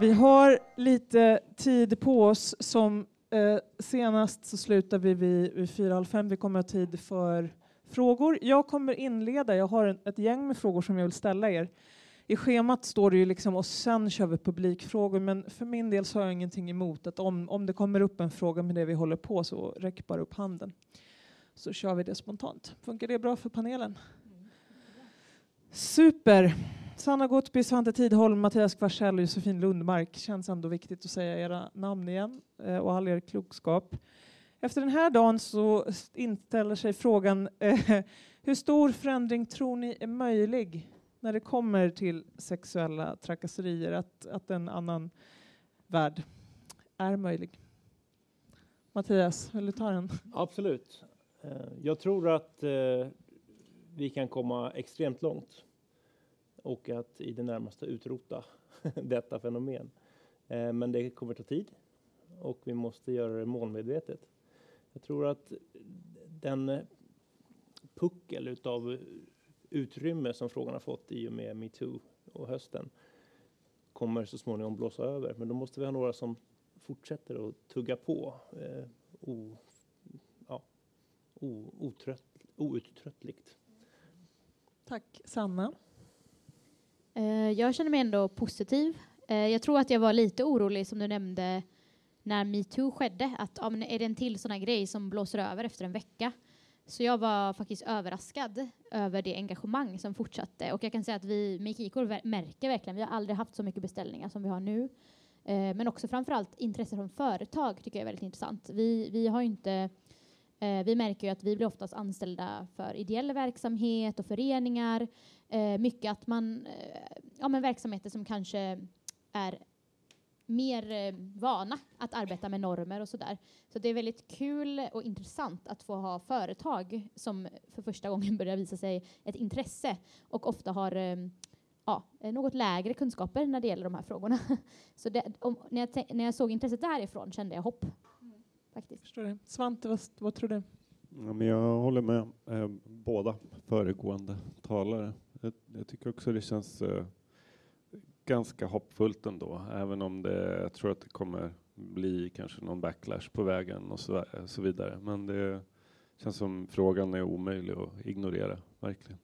Vi har lite tid på oss. Som eh, senast så slutar vi vid, vid 4.30. Vi kommer ha tid för frågor. Jag kommer inleda. Jag har en, ett gäng med frågor som jag vill ställa er. I schemat står det ju liksom och sen kör vi publikfrågor, men för min del så har jag ingenting emot att om, om det kommer upp en fråga med det vi håller på så räck bara upp handen. Så kör vi det spontant. Funkar det bra för panelen? Super! Sanna Gottby, Svante Tidholm, Mattias Kvarsell och Josefin Lundmark. Känns ändå viktigt att säga era namn igen eh, och all er klokskap. Efter den här dagen så inställer sig frågan eh, hur stor förändring tror ni är möjlig när det kommer till sexuella trakasserier? Att, att en annan värld är möjlig? Mattias, vill du ta den? Absolut. Eh, jag tror att eh, vi kan komma extremt långt och att i det närmaste utrota detta fenomen. Eh, men det kommer ta tid och vi måste göra det målmedvetet. Jag tror att den puckel utav utrymme som frågan har fått i och med metoo och hösten kommer så småningom blåsa över. Men då måste vi ha några som fortsätter att tugga på eh, o, ja, o, otrött, outtröttligt. Tack. Sanna? Eh, jag känner mig ändå positiv. Eh, jag tror att jag var lite orolig, som du nämnde, när metoo skedde. Att ja, är det en till sån här grej som blåser över efter en vecka? Så jag var faktiskt överraskad över det engagemang som fortsatte. Och jag kan säga att vi med Kikor märker verkligen, vi har aldrig haft så mycket beställningar som vi har nu. Eh, men också framförallt intresse från företag tycker jag är väldigt intressant. Vi, vi har inte Eh, vi märker ju att vi blir oftast anställda för ideell verksamhet och föreningar. Eh, mycket att man, eh, ja men verksamheter som kanske är mer eh, vana att arbeta med normer och sådär. Så det är väldigt kul och intressant att få ha företag som för första gången börjar visa sig ett intresse och ofta har eh, ja, något lägre kunskaper när det gäller de här frågorna. Så det, om, när, jag när jag såg intresset därifrån kände jag hopp faktiskt. Förstår det. Svante, vad, vad tror du? Ja, men jag håller med eh, båda föregående talare. Jag, jag, tycker också det känns eh, ganska hoppfullt ändå, även om det, jag tror att det kommer bli kanske någon backlash på vägen och så, så vidare. Men det känns som frågan är omöjlig att ignorera, verkligen.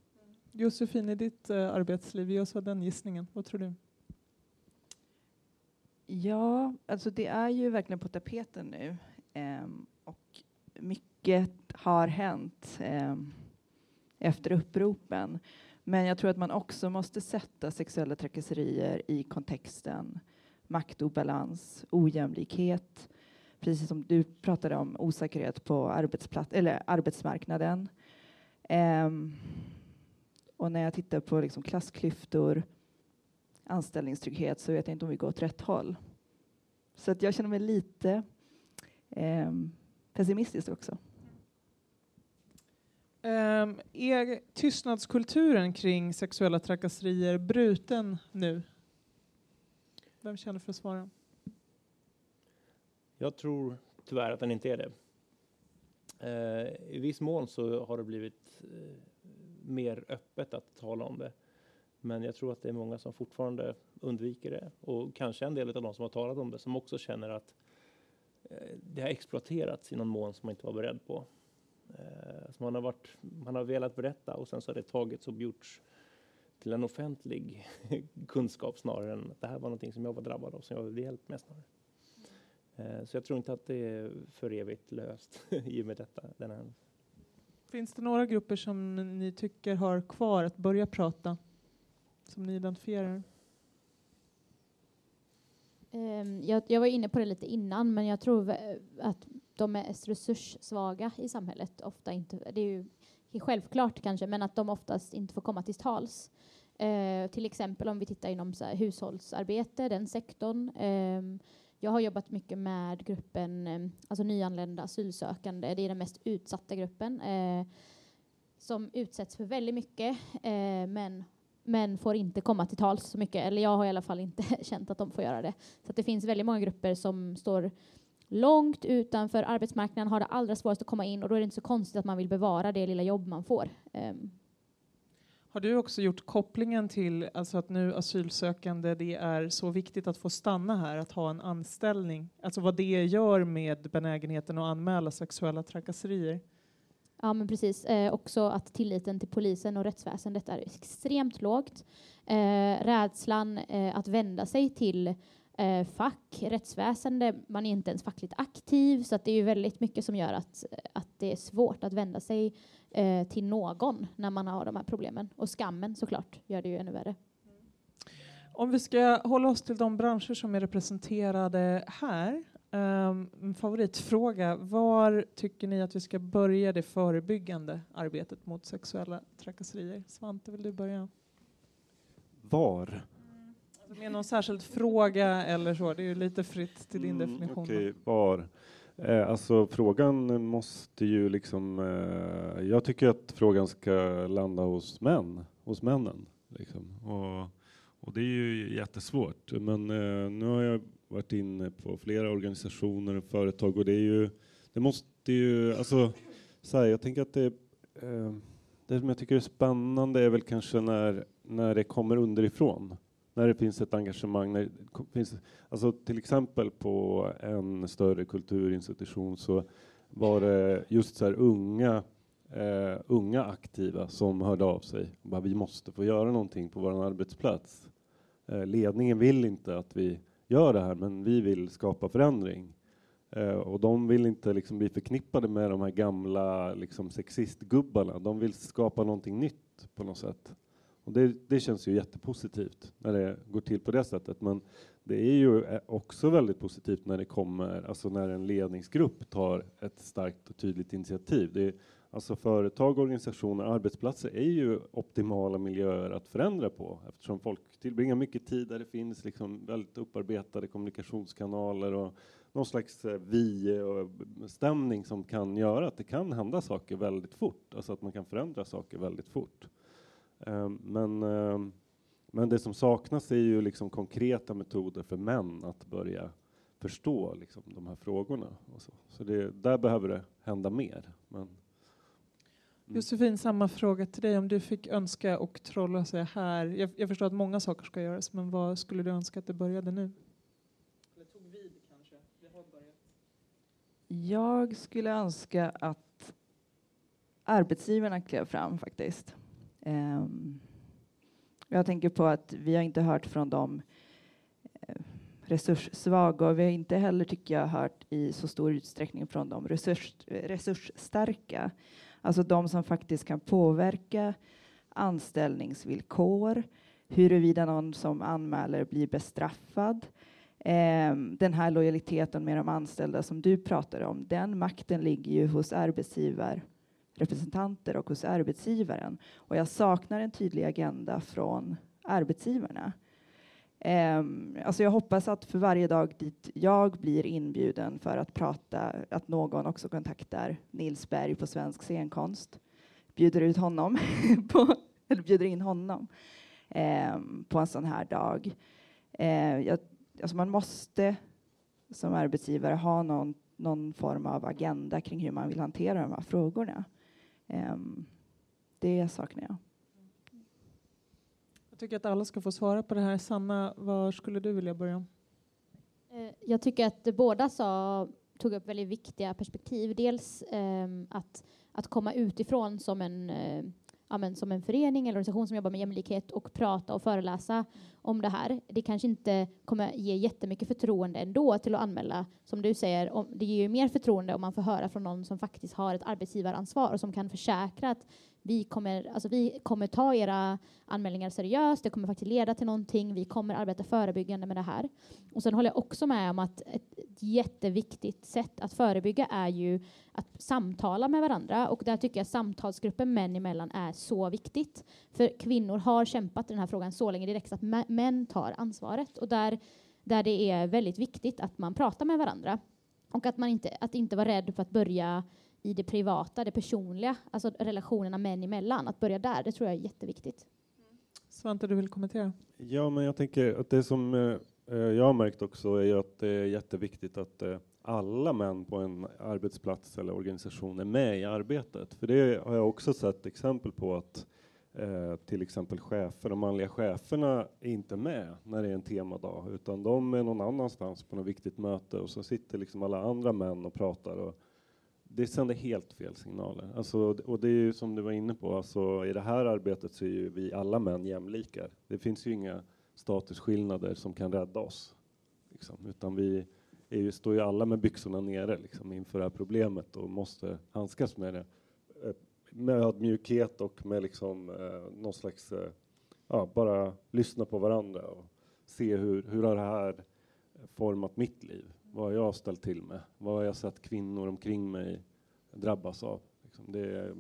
Josefin, i ditt uh, arbetsliv, ge oss den gissningen. Vad tror du? Ja, alltså det är ju verkligen på tapeten nu. Um, och mycket har hänt um, efter uppropen. Men jag tror att man också måste sätta sexuella trakasserier i kontexten maktobalans, ojämlikhet, precis som du pratade om osäkerhet på arbetsplats, eller arbetsmarknaden. Um, och när jag tittar på liksom klassklyftor, anställningstrygghet så vet jag inte om vi går åt rätt håll. Så att jag känner mig lite um, pessimistisk också. Um, är tystnadskulturen kring sexuella trakasserier bruten nu? Vem känner för att svara? Jag tror tyvärr att den inte är det. Uh, I viss mån så har det blivit uh, mer öppet att tala om det. Men jag tror att det är många som fortfarande undviker det och kanske en del av de som har talat om det som också känner att uh, det har exploaterats i någon mån som man inte var beredd på. Eh, så man, har varit, man har velat berätta och sen så har det tagits och gjorts till en offentlig kunskap snarare än att det här var någonting som jag var drabbad av, som jag behövde hjälp med snarare. Eh, så jag tror inte att det är för evigt löst i och med detta. Den här. Finns det några grupper som ni tycker har kvar att börja prata? Som ni identifierar? Ehm, jag, jag, var inne på det lite innan, men jag tror att de mest resurssvaga i samhället ofta inte, det är ju självklart kanske, men att de oftast inte får komma till tals. Eh, till exempel om vi tittar inom så här, hushållsarbete, den sektorn. Eh, jag har jobbat mycket med gruppen eh, alltså nyanlända asylsökande. Det är den mest utsatta gruppen eh, som utsätts för väldigt mycket, eh, men men får inte komma till tals så mycket. Eller jag har i alla fall inte känt att de får göra det. Så det finns väldigt många grupper som står långt utanför arbetsmarknaden, har det allra svårast att komma in och då är det inte så konstigt att man vill bevara det lilla jobb man får. Um. Har du också gjort kopplingen till alltså att nu asylsökande, det är så viktigt att få stanna här, att ha en anställning, alltså vad det gör med benägenheten att anmäla sexuella trakasserier? Ja, men precis. Eh, också att tilliten till polisen och rättsväsendet är extremt lågt. Eh, rädslan eh, att vända sig till eh, fack, rättsväsende, man är inte ens fackligt aktiv, så att det är ju väldigt mycket som gör att, att det är svårt att vända sig eh, till någon när man har de här problemen. Och skammen såklart gör det ju ännu värre. Om vi ska hålla oss till de branscher som är representerade här. Um, favoritfråga, var tycker ni att vi ska börja det förebyggande arbetet mot sexuella trakasserier? Svante, vill du börja? Var? Med någon särskild fråga eller så, det är ju lite fritt till din Mm, definition. Okej, var? Eh, alltså frågan måste ju liksom, eh, jag tycker att frågan ska landa hos män, hos männen. Liksom. Och, och det är ju jättesvårt. Men eh, nu har jag varit inne på flera organisationer och företag och det är ju, det måste ju, alltså så här, jag tänker att det, eh, det som jag tycker är spännande är väl kanske när, när det kommer underifrån. När det finns ett engagemang, när det finns Alltså till exempel på en större kulturinstitution så var det just så här unga, eh, unga aktiva som hörde av sig. Bara, vi måste få göra någonting på vår arbetsplats. Eh, ledningen vill inte att vi gör det här, men vi vill skapa förändring. Eh, och de vill inte liksom bli förknippade med de här gamla liksom, sexistgubbarna. De vill skapa någonting nytt på något sätt. Och det, det känns ju jättepositivt när det går till på det sättet. Men det är ju eh, också väldigt positivt när det kommer, alltså när en ledningsgrupp tar ett starkt och tydligt initiativ. Det är, alltså företag, organisationer, arbetsplatser är ju optimala miljöer att förändra på eftersom folk tillbringar mycket tid där det finns liksom väldigt upparbetade kommunikationskanaler och någon slags eh, vi-stämning som kan göra att det kan hända saker väldigt fort, alltså att man kan förändra saker väldigt fort. Eh, Men eh, men det som saknas är ju liksom konkreta metoder för män att börja förstå liksom de här frågorna. Och så så det, där behöver det hända mer. Men, mm. Josefin, samma fråga till dig. Om du fick önska och trolla sig här. Jag, jag förstår att många saker ska göras, men vad skulle du önska att det började nu? Eller tog vid kanske? Det har börjat. Jag skulle önska att arbetsgivarna klev fram faktiskt. Ehm, jag tänker på att vi har inte hört från de eh, resurssvaga och vi har inte heller, tycker jag, hört i så stor utsträckning från de resurs, resursstarka. Alltså de som faktiskt kan påverka anställningsvillkor, huruvida någon som anmäler blir bestraffad. Ehm, den här lojaliteten med de anställda som du pratar om, den makten ligger ju hos arbetsgivare representanter och hos arbetsgivaren. Och jag saknar en tydlig agenda från arbetsgivarna. Um, alltså jag hoppas att för varje dag dit jag blir inbjuden för att prata, att någon också kontaktar Nils Berg på Svensk scenkonst, bjuder ut honom, på, eller bjuder in honom um, på en sån här dag. Uh, jag, alltså man måste som arbetsgivare ha någon, någon form av agenda kring hur man vill hantera de här frågorna. Um, det saknar jag. Jag tycker att alla ska få svara på det här. Sanna, var skulle du vilja börja? Eh, Jag tycker att båda sa, tog upp väldigt viktiga perspektiv. Dels ehm, att, att komma utifrån som en, eh, ja, men som en förening eller organisation som jobbar med jämlikhet och prata och föreläsa om det här. Det kanske inte kommer ge jättemycket förtroende ändå till att anmäla, som du säger. Om, det ger ju mer förtroende om man får höra från någon som faktiskt har ett arbetsgivaransvar och som kan försäkra att vi kommer, alltså vi kommer ta era anmälningar seriöst, det kommer faktiskt leda till någonting, vi kommer arbeta förebyggande med det här. Och sen håller jag också med om att ett jätteviktigt sätt att förebygga är ju att samtala med varandra och där tycker jag samtalsgruppen män emellan är så viktigt. För kvinnor har kämpat i den här frågan så länge direkt att män tar ansvaret och där, där det är väldigt viktigt att man pratar med varandra och att man inte, att inte vara rädd för att börja i det privata, det personliga, alltså relationerna män emellan, att börja där, det tror jag är jätteviktigt. Svante, du vill kommentera? Ja, men jag tänker att det som eh, eh, jag har märkt också är ju att det är jätteviktigt att eh, alla män på en arbetsplats eller organisation är med i arbetet. För det har jag också sett exempel på att eh, till exempel chefer. De manliga cheferna är inte med när det är en temadag, utan de är någon annanstans på något viktigt möte och så sitter liksom alla andra män och pratar. Och det sänder helt fel signaler. Alltså, och det är ju som du var inne på, alltså, i det här arbetet så är ju vi alla män jämlikar. Det finns ju inga statusskillnader som kan rädda oss. Liksom, utan vi är ju, står ju alla med byxorna nere liksom, inför det här problemet och måste handskas med det eh, med ödmjukhet och med liksom, eh, någon slags, eh, ja, bara lyssna på varandra och se hur, hur har det här format mitt liv? Vad har jag ställt till med? Vad har jag sett kvinnor omkring mig drabbas av? Liksom det,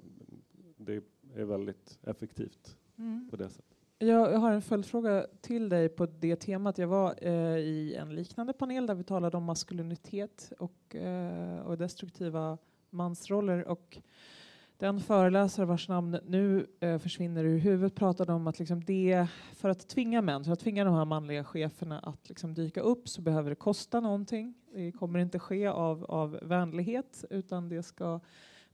det är väldigt effektivt mm. på det sättet. Jag har en följdfråga till dig på det temat. Jag var eh, i en liknande panel där vi talade om maskulinitet och, eh, och destruktiva mansroller. Och den föreläsare vars namn nu eh, försvinner ur huvudet pratade om att liksom det, för att tvinga män, för att tvinga de här manliga cheferna att liksom dyka upp så behöver det kosta någonting. Det kommer inte ske av, av vänlighet utan det ska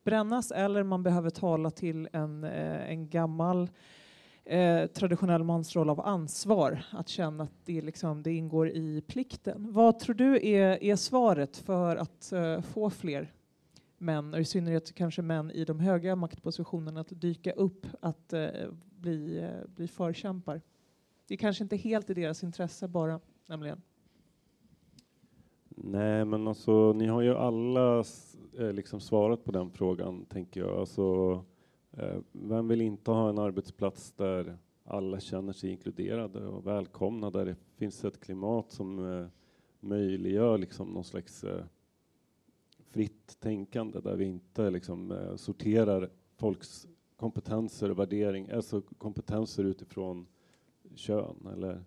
brännas eller man behöver tala till en, eh, en gammal eh, traditionell mansroll av ansvar, att känna att det, liksom, det ingår i plikten. Vad tror du är, är svaret för att eh, få fler män, och i synnerhet kanske män i de höga maktpositionerna, att dyka upp, att eh, bli, eh, bli förkämpar? Det är kanske inte helt i deras intresse bara, nämligen. Nej, men alltså, ni har ju alla eh, liksom svarat på den frågan, tänker jag. Alltså, Eh, vem vill inte ha en arbetsplats där alla känner sig inkluderade och välkomna, där det finns ett klimat som eh, möjliggör liksom någon slags eh, fritt tänkande, där vi inte liksom eh, sorterar folks kompetenser och värdering, alltså kompetenser utifrån kön eller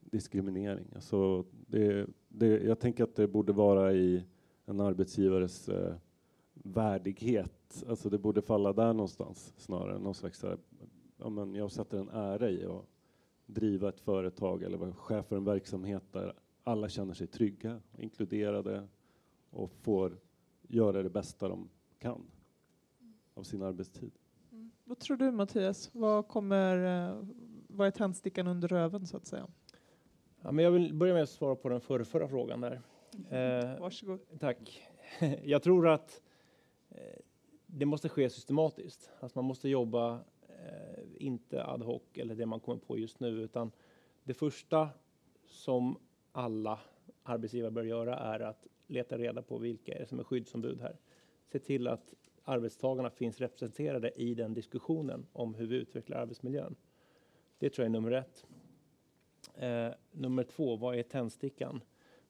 diskriminering. Alltså det, det, jag tänker att det borde vara i en arbetsgivares eh, värdighet. Alltså det borde falla där någonstans snarare. Någon slags här, ja men jag sätter en ära i att driva ett företag eller vara chef för en verksamhet där alla känner sig trygga, inkluderade och får göra det bästa de kan av sin arbetstid. Mm. Vad tror du Mattias? Vad, kommer, eh, vad är tändstickan under röven så att säga? Ja, men jag vill börja med att svara på den förra, förra frågan där. Eh, Varsågod. Tack. jag tror att Eh, det måste ske systematiskt. Alltså man måste jobba, eh, inte ad hoc eller det man kommer på just nu, utan det första som alla arbetsgivare bör göra är att leta reda på vilka är det som är skyddsombud här. Se till att arbetstagarna finns representerade i den diskussionen om hur vi utvecklar arbetsmiljön. Det tror jag är nummer ett. Eh, nummer två, vad är tändstickan?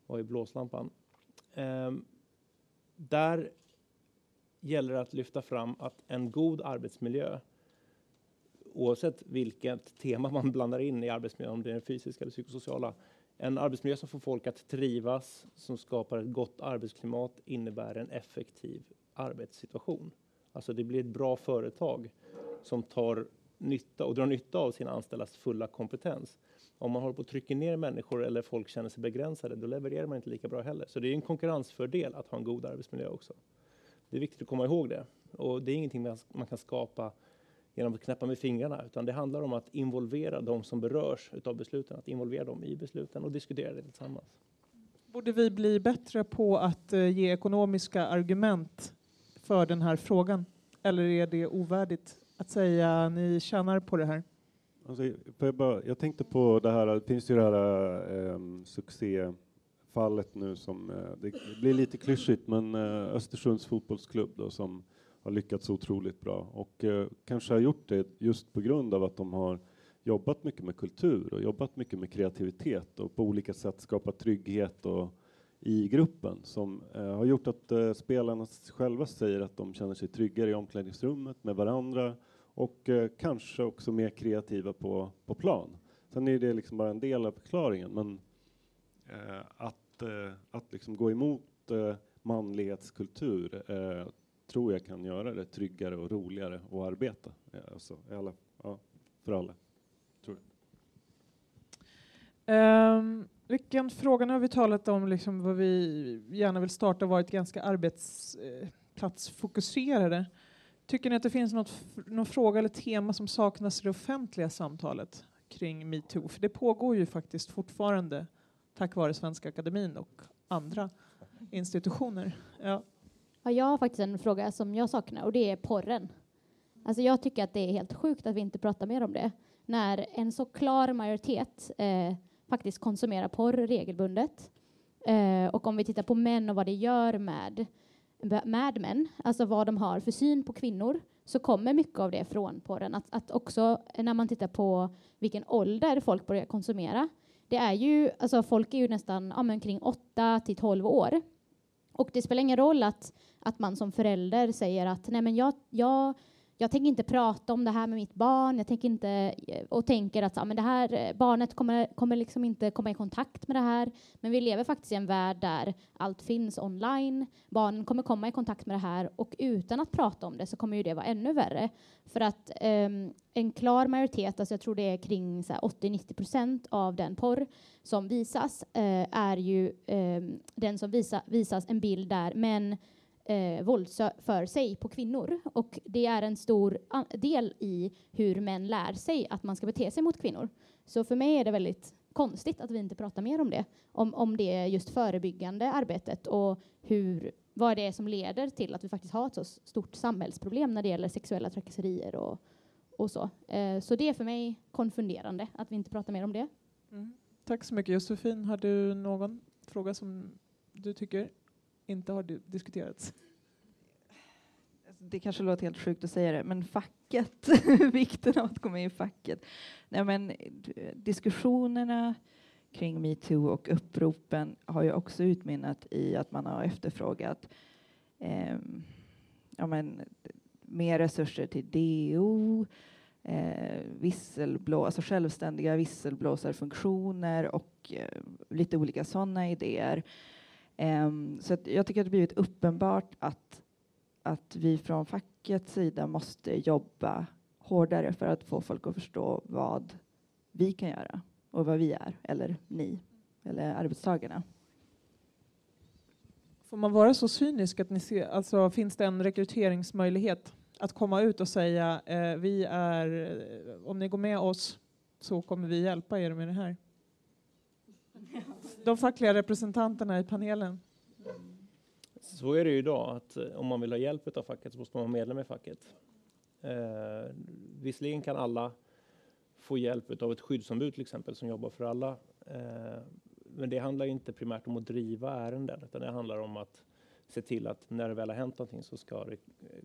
Vad är blåslampan? Eh, där gäller det att lyfta fram att en god arbetsmiljö, oavsett vilket tema man blandar in i arbetsmiljön, om det är den fysiska eller psykosociala, en arbetsmiljö som får folk att trivas, som skapar ett gott arbetsklimat, innebär en effektiv arbetssituation. Alltså det blir ett bra företag som tar nytta och drar nytta av sina anställdas fulla kompetens. Om man håller på att trycka ner människor eller folk känner sig begränsade, då levererar man inte lika bra heller. Så det är en konkurrensfördel att ha en god arbetsmiljö också. Det är viktigt att komma ihåg det. Och det är ingenting man kan skapa genom att knäppa med fingrarna, utan det handlar om att involvera de som berörs av besluten, att involvera dem i besluten och diskutera det tillsammans. Borde vi bli bättre på att eh, ge ekonomiska argument för den här frågan? Eller är det ovärdigt att säga ni tjänar på det här? Alltså, jag, bara, jag tänkte på det här, det finns ju det här um, succé fallet nu som, eh, det blir lite klyschigt, men eh, Östersunds fotbollsklubb då, som har lyckats otroligt bra och eh, kanske har gjort det just på grund av att de har jobbat mycket med kultur och jobbat mycket med kreativitet och på olika sätt skapat trygghet och, i gruppen som eh, har gjort att eh, spelarna själva säger att de känner sig tryggare i omklädningsrummet med varandra och eh, kanske också mer kreativa på, på plan. Sen är det liksom bara en del av förklaringen, men eh, att eh, att liksom gå emot eh, manlighetskultur eh, tror jag kan göra det tryggare och roligare att arbeta. Alltså, alla, ja, för alla. Tror jag. Um, vilken fråga, nu har vi talat om liksom vad vi gärna vill starta varit ganska arbetsplatsfokuserade. Eh, Tycker ni att det finns något, någon fråga eller tema som saknas i det offentliga samtalet kring metoo? För det pågår ju faktiskt fortfarande tack vare Svenska Akademin och andra institutioner. Ja. Ja, jag har faktiskt en fråga som jag saknar och det är porren. Alltså jag tycker att det är helt sjukt att vi inte pratar mer om det. När en så klar majoritet eh, faktiskt konsumerar porr regelbundet. Eh, och om vi tittar på män och vad det gör med, med män, alltså vad de har för syn på kvinnor, så kommer mycket av det från porren. Att, att också när man tittar på vilken ålder folk börjar konsumera, det är ju, alltså folk är ju nästan ja, men kring 8 till 12 år. Och det spelar ingen roll att, att man som förälder säger att nej men jag, jag jag tänker inte prata om det här med mitt barn, jag tänker inte, eh, och tänker att ja, men det här eh, barnet kommer, kommer liksom inte komma i kontakt med det här. Men vi lever faktiskt i en värld där allt finns online, barnen kommer komma i kontakt med det här och utan att prata om det så kommer ju det vara ännu värre. För att um, en klar majoritet, alltså jag tror det är kring 80-90 procent av den porr som visas, uh, är ju um, den som visa, visas en bild där män eh, våldför sig på kvinnor. Och det är en stor del i hur män lär sig att man ska bete sig mot kvinnor. Så för mig är det väldigt konstigt att vi inte pratar mer om det. Om, om det just förebyggande arbetet och hur, vad det är som leder till att vi faktiskt har ett så stort samhällsproblem när det gäller sexuella trakasserier och, och så. Eh, så det är för mig konfunderande att vi inte pratar mer om det. Mm. Tack så mycket. Josefin, har du någon fråga som du tycker inte har diskuterats? Alltså, det kanske låter helt sjukt att säga det, men facket, vikten av att gå med i facket. Nej, men, diskussionerna kring metoo och uppropen har ju också utmynnat i att man har efterfrågat eh, ja, men, mer resurser till DO, eh, visselblå, alltså självständiga visselblåsarfunktioner och eh, lite olika sådana idéer. Um, så jag tycker att det blivit uppenbart att, att vi från fackets sida måste jobba hårdare för att få folk att förstå vad vi kan göra och vad vi är, eller ni, eller arbetstagarna. Får man vara så cynisk att ni ser, alltså finns det en rekryteringsmöjlighet att komma ut och säga eh, vi är, om ni går med oss så kommer vi hjälpa er med det här? De fackliga representanterna i panelen? Så är det ju idag, att eh, om man vill ha hjälp av facket så måste man vara medlem i facket. Eh, visserligen kan alla få hjälp av ett skyddsombud till exempel som jobbar för alla. Eh, men det handlar inte primärt om att driva ärenden utan det handlar om att se till att när det väl har hänt någonting så ska det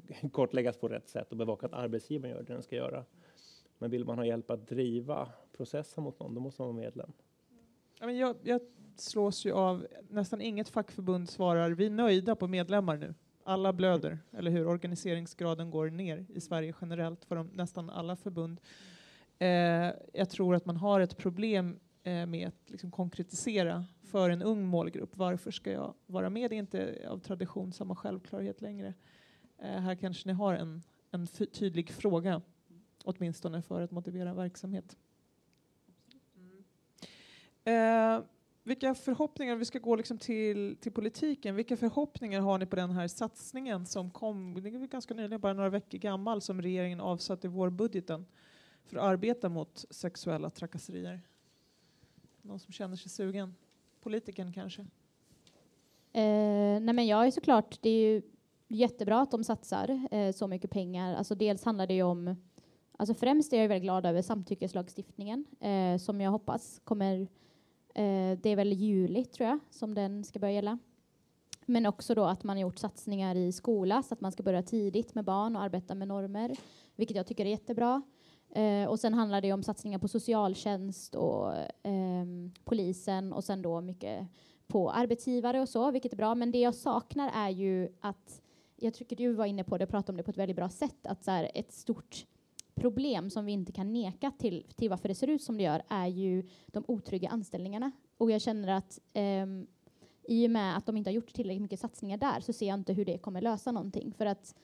eh, kortläggas på rätt sätt och bevaka att arbetsgivaren gör det den ska göra. Men vill man ha hjälp att driva processen mot någon, då måste man vara medlem. Jag, jag slås ju av, nästan inget fackförbund svarar vi är nöjda på medlemmar nu. Alla blöder, eller hur? Organiseringsgraden går ner i Sverige generellt för de, nästan alla förbund. Eh, jag tror att man har ett problem eh, med att liksom konkretisera för en ung målgrupp. Varför ska jag vara med? Det är inte av tradition samma självklarhet längre. Eh, här kanske ni har en, en tydlig fråga, åtminstone för att motivera verksamhet. Eh, vilka förhoppningar, vi ska gå liksom till, till politiken, vilka förhoppningar har ni på den här satsningen som kom, det är ganska nyligen, bara några veckor gammal, som regeringen avsatt i vårbudgeten för att arbeta mot sexuella trakasserier? Någon som känner sig sugen? Politiken kanske? Eh, nej men jag är såklart, det är ju jättebra att de satsar eh, så mycket pengar. Alltså dels handlar det ju om, alltså främst är jag väldigt glad över samtyckeslagstiftningen eh, som jag hoppas kommer Eh, det är väl juli, tror jag, som den ska börja gälla. Men också då att man har gjort satsningar i skola så att man ska börja tidigt med barn och arbeta med normer, vilket jag tycker är jättebra. Eh, och sen handlar det om satsningar på socialtjänst och eh, polisen och sen då mycket på arbetsgivare och så, vilket är bra. Men det jag saknar är ju att, jag tycker du var inne på det och pratade om det på ett väldigt bra sätt, att så här, ett stort problem som vi inte kan neka till, till varför det ser ut som det gör är ju de otrygga anställningarna. Och jag känner att um, i och med att de inte har gjort tillräckligt mycket satsningar där så ser jag inte hur det kommer lösa någonting. För att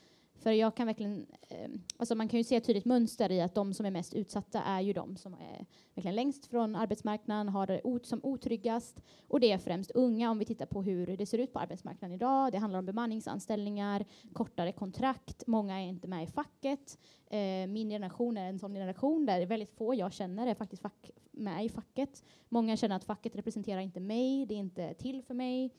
för jag kan verkligen, eh, alltså man kan ju se ett tydligt mönster i att de som är mest utsatta är ju de som är verkligen längst från arbetsmarknaden, har det ot som otryggast. Och det är främst unga om vi tittar på hur det ser ut på arbetsmarknaden idag. Det handlar om bemanningsanställningar, kortare kontrakt, många är inte med i facket. Eh, min generation är en sån generation där väldigt få jag känner är faktiskt fack, med i facket. Många känner att facket representerar inte mig, det är inte till för mig.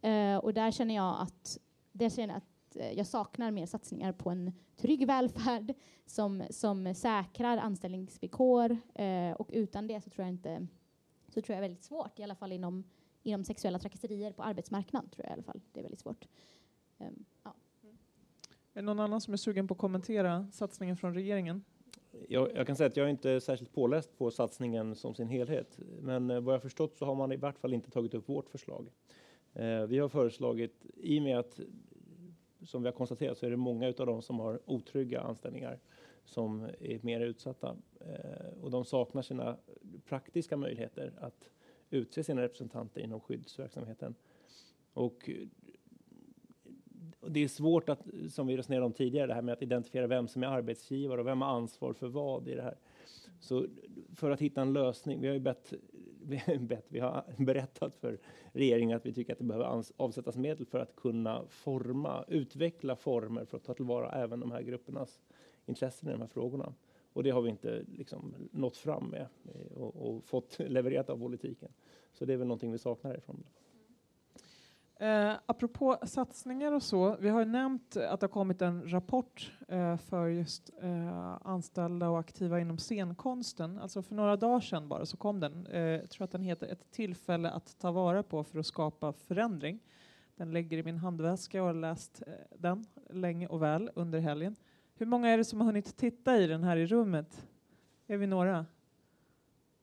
Eh, och där känner jag att, där känner jag att Eh, jag saknar mer satsningar på en trygg välfärd som, som säkrar anställningsvillkor eh, och utan det så tror jag inte så tror jag är väldigt svårt, i alla fall inom, inom sexuella trakasserier på arbetsmarknaden tror jag i alla fall det är väldigt svårt. Um, ja. Är det någon annan som är sugen på att kommentera satsningen från regeringen? Jag, jag, kan säga att jag är inte särskilt påläst på satsningen som sin helhet, men eh, vad jag förstått så har man i vart fall inte tagit upp vårt förslag. Eh, vi har föreslagit, i och med att som vi har konstaterat så är det många av dem som har otrygga anställningar som är mer utsatta eh, och de saknar sina praktiska möjligheter att utse sina representanter inom skyddsverksamheten. Och eh, det är svårt att, som vi resonerade om tidigare, det här med att identifiera vem som är arbetsgivare och vem har ansvar för vad i det här. Så för att hitta en lösning, vi har ju bett bett, vi har berättat för regeringen att vi tycker att det behöver avsättas medel för att kunna forma, utveckla former för att ta tillvara även de här gruppernas intressen i de här frågorna. Och det har vi inte liksom nått fram med eh, och, och fått levererat av politiken. Så det är väl någonting vi saknar härifrån. Eh, apropå satsningar och så, vi har nämnt att det har kommit en rapport eh, för just eh, anställda och aktiva inom scenkonsten. Alltså för några dagar sedan bara så kom den. Eh, jag tror att den heter Ett tillfälle att ta vara på för att skapa förändring. Den ligger i min handväska och har läst eh, den länge och väl under helgen. Hur många är det som har hunnit titta i den här i rummet? Är vi några?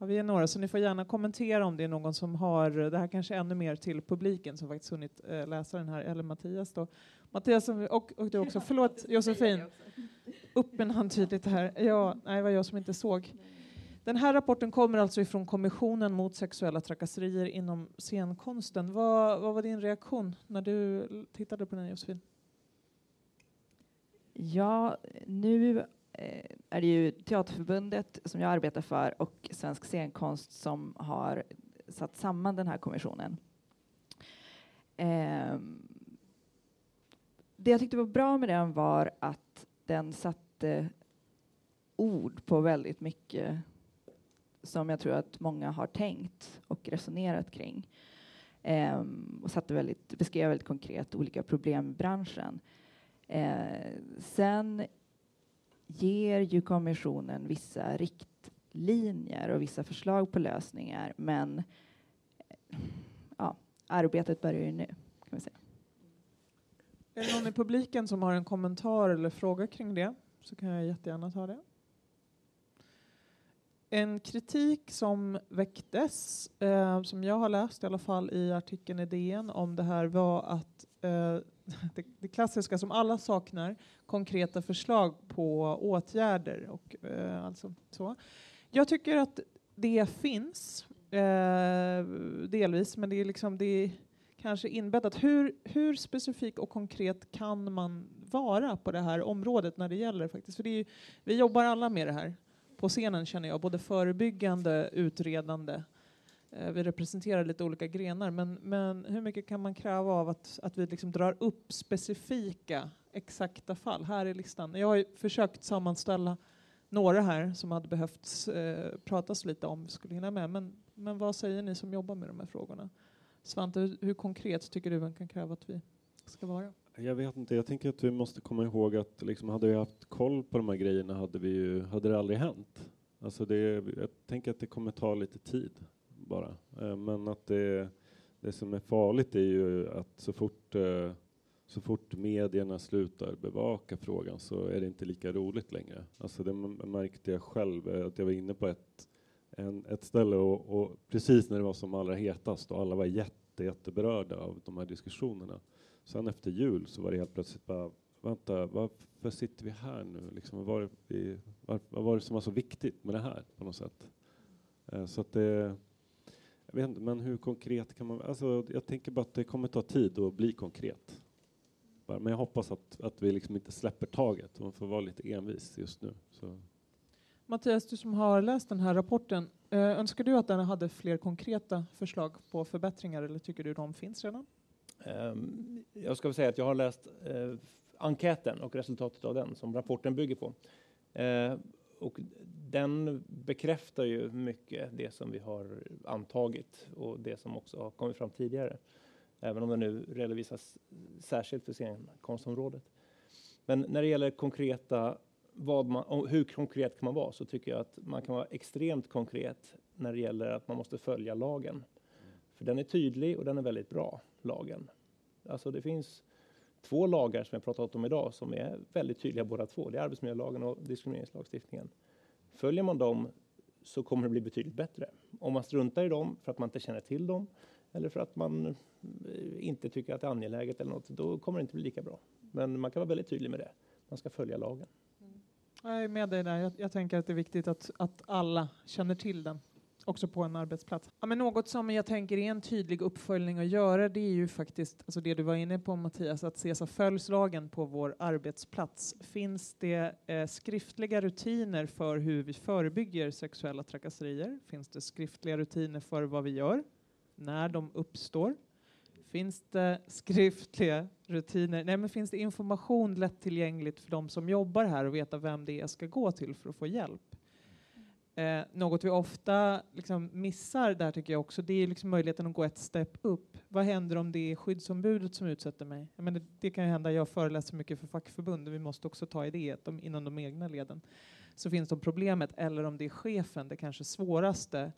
Ja, vi är några, så ni får gärna kommentera om det är någon som har, det här kanske ännu mer till publiken som faktiskt hunnit äh, läsa den här, eller Mattias då. Mattias och, och du också, förlåt Josefin. Upp en hand tydligt här. Ja, nej, det var jag som inte såg. Den här rapporten kommer alltså ifrån Kommissionen mot sexuella trakasserier inom scenkonsten. Vad, vad var din reaktion när du tittade på den Josefin? Ja, nu Eh, Eh, är det ju Teaterförbundet som jag arbetar för och Svensk scenkonst som har satt samman den här kommissionen. Eh, det jag tyckte var bra med den var att den satte ord på väldigt mycket som jag tror att många har tänkt och resonerat kring. Um, och satte väldigt, beskrev väldigt konkret olika problem i branschen. Uh, sen ger ju kommissionen vissa riktlinjer och vissa förslag på lösningar, men ja, arbetet börjar ju nu, kan vi säga. Är det någon i publiken som har en kommentar eller fråga kring det så kan jag jättegärna ta det. En kritik som väcktes, eh, som jag har läst i alla fall i artikeln i DN om det här var att eh, det, det, klassiska som alla saknar, konkreta förslag på åtgärder. Och, eh, alltså, så. Jag tycker att det finns, eh, delvis, men det är, liksom, det är kanske inbäddat. Hur, hur specifik och konkret kan man vara på det här området när det gäller faktiskt? För det är, vi jobbar alla med det här på scenen känner jag, både förebyggande, utredande Eh, vi representerar lite olika grenar, men, men hur mycket kan man kräva av att, att vi liksom drar upp specifika, exakta fall? Här är listan. Jag har försökt sammanställa några här som hade behövt eh, pratas lite om, skulle hinna med. Men, men vad säger ni som jobbar med de här frågorna? Svante, hur, hur konkret tycker du man kan kräva att vi ska vara? Jag vet inte, jag tänker att vi måste komma ihåg att liksom, hade vi haft koll på de här grejerna hade, vi ju, hade det aldrig hänt. Alltså det, jag tänker att det kommer ta lite tid bara. Eh, men att det, det som är farligt är ju att så fort, eh, så fort medierna slutar bevaka frågan så är det inte lika roligt längre. Alltså det märkte jag själv, eh, att jag var inne på ett, en, ett ställe och, och, precis när det var som allra hetast och alla var jätte, jätteberörda av de här diskussionerna. Sen efter jul så var det helt plötsligt bara, vänta, varför sitter vi här nu? Liksom, vad, var det, vad var det som var så viktigt med det här på något sätt? Så att det, jag vet inte, men hur konkret kan man... Alltså, jag tänker bara att det kommer ta tid att bli konkret. Men jag hoppas att, att vi liksom inte släpper taget. Man får vara lite envis just nu. Så. Mattias, du som har läst den här rapporten, eh, önskar du att den hade fler konkreta förslag på förbättringar eller tycker du de finns redan? Um, jag ska säga att jag har läst uh, enkäten och resultatet av den som rapporten bygger på. Uh, och den bekräftar ju mycket det som vi har antagit och det som också har kommit fram tidigare. Även om det nu redovisas särskilt för scenkonstområdet. Men när det gäller konkreta, vad man, hur konkret kan man vara, så tycker jag att man kan vara extremt konkret när det gäller att man måste följa lagen. För den är tydlig och den är väldigt bra, lagen. Alltså det finns två lagar som jag pratat om idag som är väldigt tydliga båda två. Det är arbetsmiljölagen och diskrimineringslagstiftningen. Följer man dem så kommer det bli betydligt bättre. Om man struntar i dem för att man inte känner till dem eller för att man eh, inte tycker att det är angeläget eller något, då kommer det inte bli lika bra. Men man kan vara väldigt tydlig med det. Man ska följa lagen. Mm. Jag är med dig där. Jag, jag tänker att det är viktigt att, att alla känner till den också på en arbetsplats. Ja, men något som jag tänker är en tydlig uppföljning att göra det är ju faktiskt alltså det du var inne på Mattias, att se så följs lagen på vår arbetsplats. Finns det eh, skriftliga rutiner för hur vi förebygger sexuella trakasserier? Finns det skriftliga rutiner för vad vi gör när de uppstår? Finns det skriftliga rutiner? Nej, men finns det information lättillgängligt för de som jobbar här och veta vem det är jag ska gå till för att få hjälp? Eh, något vi ofta liksom missar där tycker jag också, det är liksom möjligheten att gå ett steg upp. Vad händer om det är skyddsombudet som utsätter mig? Jag menar, det kan ju hända, jag föreläser mycket för fackförbund och vi måste också ta i det, de, inom de egna leden. Så finns de problemet, eller om det är chefen, det kanske svåraste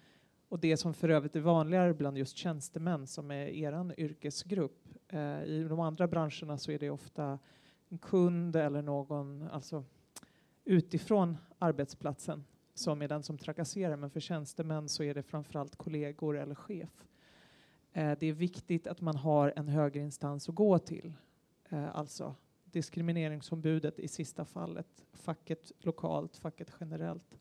och det som för övrigt är vanligare bland just tjänstemän som är er yrkesgrupp. Eh, I de andra branscherna så är det ofta en kund eller någon alltså utifrån arbetsplatsen som är den som trakasserar, men för tjänstemän så är det framförallt kollegor eller chef. Eh, det är viktigt att man har en högre instans att gå till, eh, alltså diskrimineringsombudet i sista fallet, facket lokalt, facket generellt.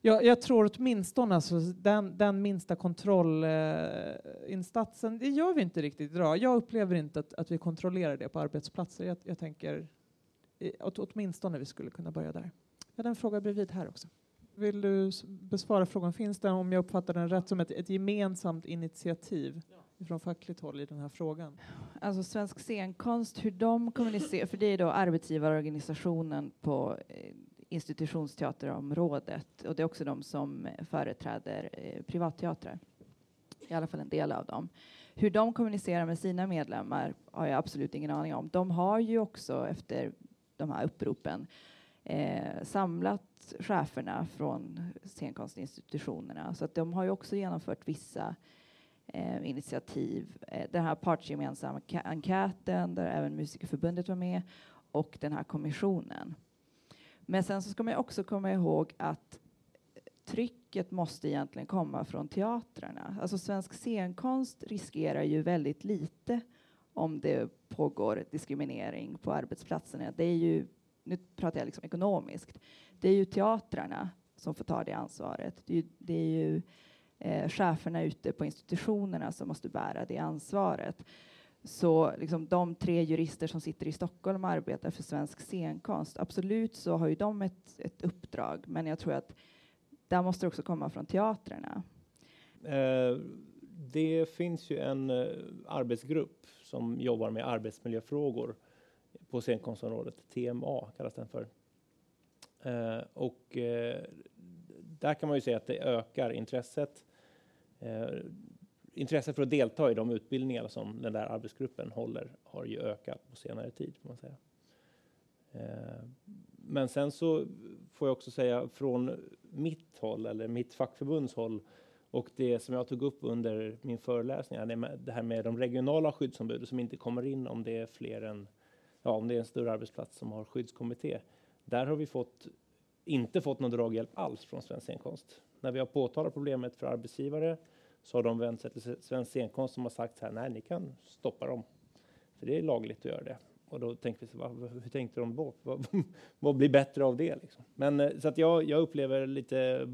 Jag, jag tror åtminstone alltså, den, den minsta kontrollinsatsen, eh, det gör vi inte riktigt idag. Jag upplever inte att, att vi kontrollerar det på arbetsplatser. Jag, jag tänker åt, åtminstone vi skulle kunna börja där. Jag hade en fråga bredvid här också. Vill du besvara frågan? Finns det, om jag uppfattar den rätt, som ett, ett gemensamt initiativ ja. från fackligt håll i den här frågan? Alltså Svensk scenkonst, hur de kommunicerar, för det är då arbetsgivarorganisationen på eh, institutionsteaterområdet och det är också de som företräder eh, privatteatrar. I alla fall en del av dem. Hur de kommunicerar med sina medlemmar har jag absolut ingen aning om. De har ju också efter de här uppropen eh, samlat cheferna från scenkonstinstitutionerna. Så att de har ju också genomfört vissa eh, initiativ. Eh, den här partsgemensamma enkäten där även Musikerförbundet var med och den här kommissionen. Men sen så ska man också komma ihåg att trycket måste egentligen komma från teatrarna. Alltså svensk scenkonst riskerar ju väldigt lite om det pågår diskriminering på arbetsplatserna. Det är ju nu pratar jag liksom ekonomiskt, det är ju teatrarna som får ta det ansvaret. Det är ju, det är ju eh, cheferna ute på institutionerna som måste bära det ansvaret. Så liksom, de tre jurister som sitter i Stockholm och arbetar för svensk scenkonst, absolut så har ju de ett, ett uppdrag, men jag tror att där måste det också komma från teatrarna. Eh, det finns ju en eh, arbetsgrupp som jobbar med arbetsmiljöfrågor på scenkonstområdet. TMA kallas den för. Eh, och eh, där kan man ju säga att det ökar intresset. Eh, intresset för att delta i de utbildningar som den där arbetsgruppen håller har ju ökat på senare tid. Får man säga. Eh, men sen så får jag också säga från mitt håll eller mitt fackförbunds håll och det som jag tog upp under min föreläsning, det här med de regionala skyddsombuden som inte kommer in om det är fler än ja, om det är en större arbetsplats som har skyddskommitté. Där har vi fått, inte fått någon draghjälp alls från Svensk scenkonst. När vi har påtalat problemet för arbetsgivare så har de vänt sig till Svensk scenkonst som har sagt så här, nej, ni kan stoppa dem. För det är lagligt att göra det. Och då tänker vi, så, vad, hur tänkte de då? Vad, vad blir bättre av det? Liksom? Men eh, så att jag, jag upplever lite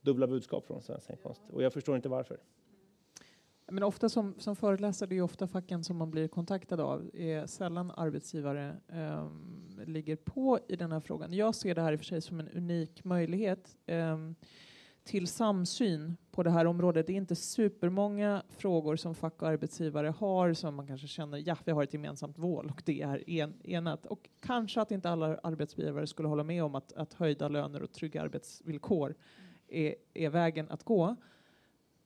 dubbla budskap från Svensk scenkonst och jag förstår inte varför. Men ofta som, som föreläsare, det är ofta facken som man blir kontaktad av, är sällan arbetsgivare um, ligger på i den här frågan. Jag ser det här i och för sig som en unik möjlighet um, till samsyn på det här området. Det är inte supermånga frågor som fack och arbetsgivare har som man kanske känner, ja, vi har ett gemensamt mål och det är en, enat. Och kanske att inte alla arbetsgivare skulle hålla med om att, att höjda löner och trygga arbetsvillkor är, är vägen att gå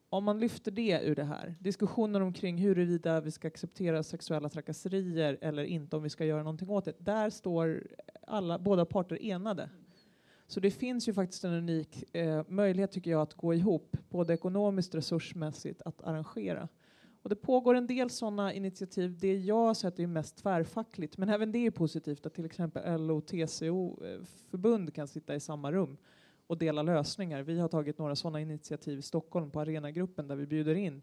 om man lyfter det ur det här, diskussionen omkring huruvida vi ska acceptera sexuella trakasserier eller inte, om vi ska göra någonting åt det, där står alla, båda parter enade. Så det finns ju faktiskt en unik eh, möjlighet tycker jag att gå ihop, både ekonomiskt och resursmässigt, att arrangera. Och det pågår en del sådana initiativ. Det jag har sett är mest tvärfackligt, men även det är positivt att till exempel LO och eh, TCO-förbund kan sitta i samma rum och dela lösningar. Vi har tagit några sådana initiativ i Stockholm på Arenagruppen där vi bjuder in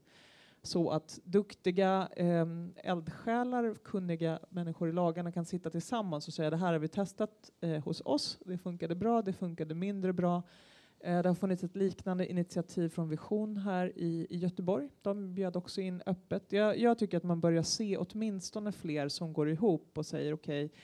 så att duktiga eh, eldsjälar, kunniga människor i lagarna kan sitta tillsammans och säga det här har vi testat eh, hos oss, det funkade bra, det funkade mindre bra. Eh, det har funnits ett liknande initiativ från Vision här i, i Göteborg. De bjöd också in öppet. Jag, jag, tycker att man börjar se åtminstone fler som går ihop och säger okej, okay,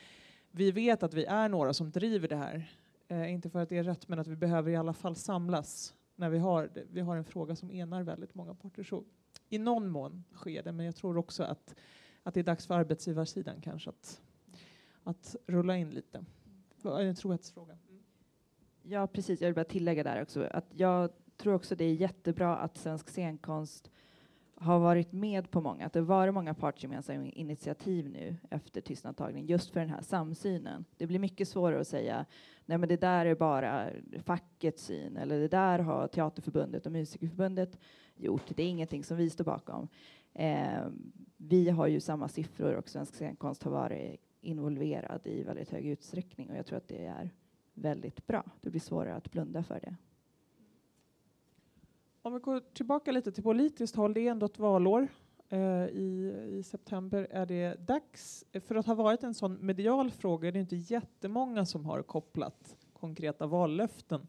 vi vet att vi är några som driver det här. Eh, inte för att det är rätt, men att vi behöver i alla fall samlas när vi har, vi har en fråga som enar väldigt många parter. Så i någon mån sker det, men jag tror också att, att det är dags för arbetsgivarsidan kanske att, att rulla in lite. En trohetsfråga. Mm. Ja, precis. Jag vill bara tillägga där också att jag tror också det är jättebra att svensk scenkonst har varit med på många, att det varit många partsgemensamma initiativ nu efter tystnadtagning just för den här samsynen. Det blir mycket svårare att säga nej men det där är bara fackets syn eller det där har Teaterförbundet och Musikerförbundet gjort. Det är ingenting som vi står bakom. Eh, vi har ju samma siffror och Svensk scenkonst har varit involverad i väldigt hög utsträckning och jag tror att det är väldigt bra. Det blir svårare att blunda för det. Om vi går tillbaka lite till politiskt håll, det är ändå ett valår. Eh, I, I september är det dags. För att ha varit en sån medial fråga är det inte jättemånga som har kopplat konkreta vallöften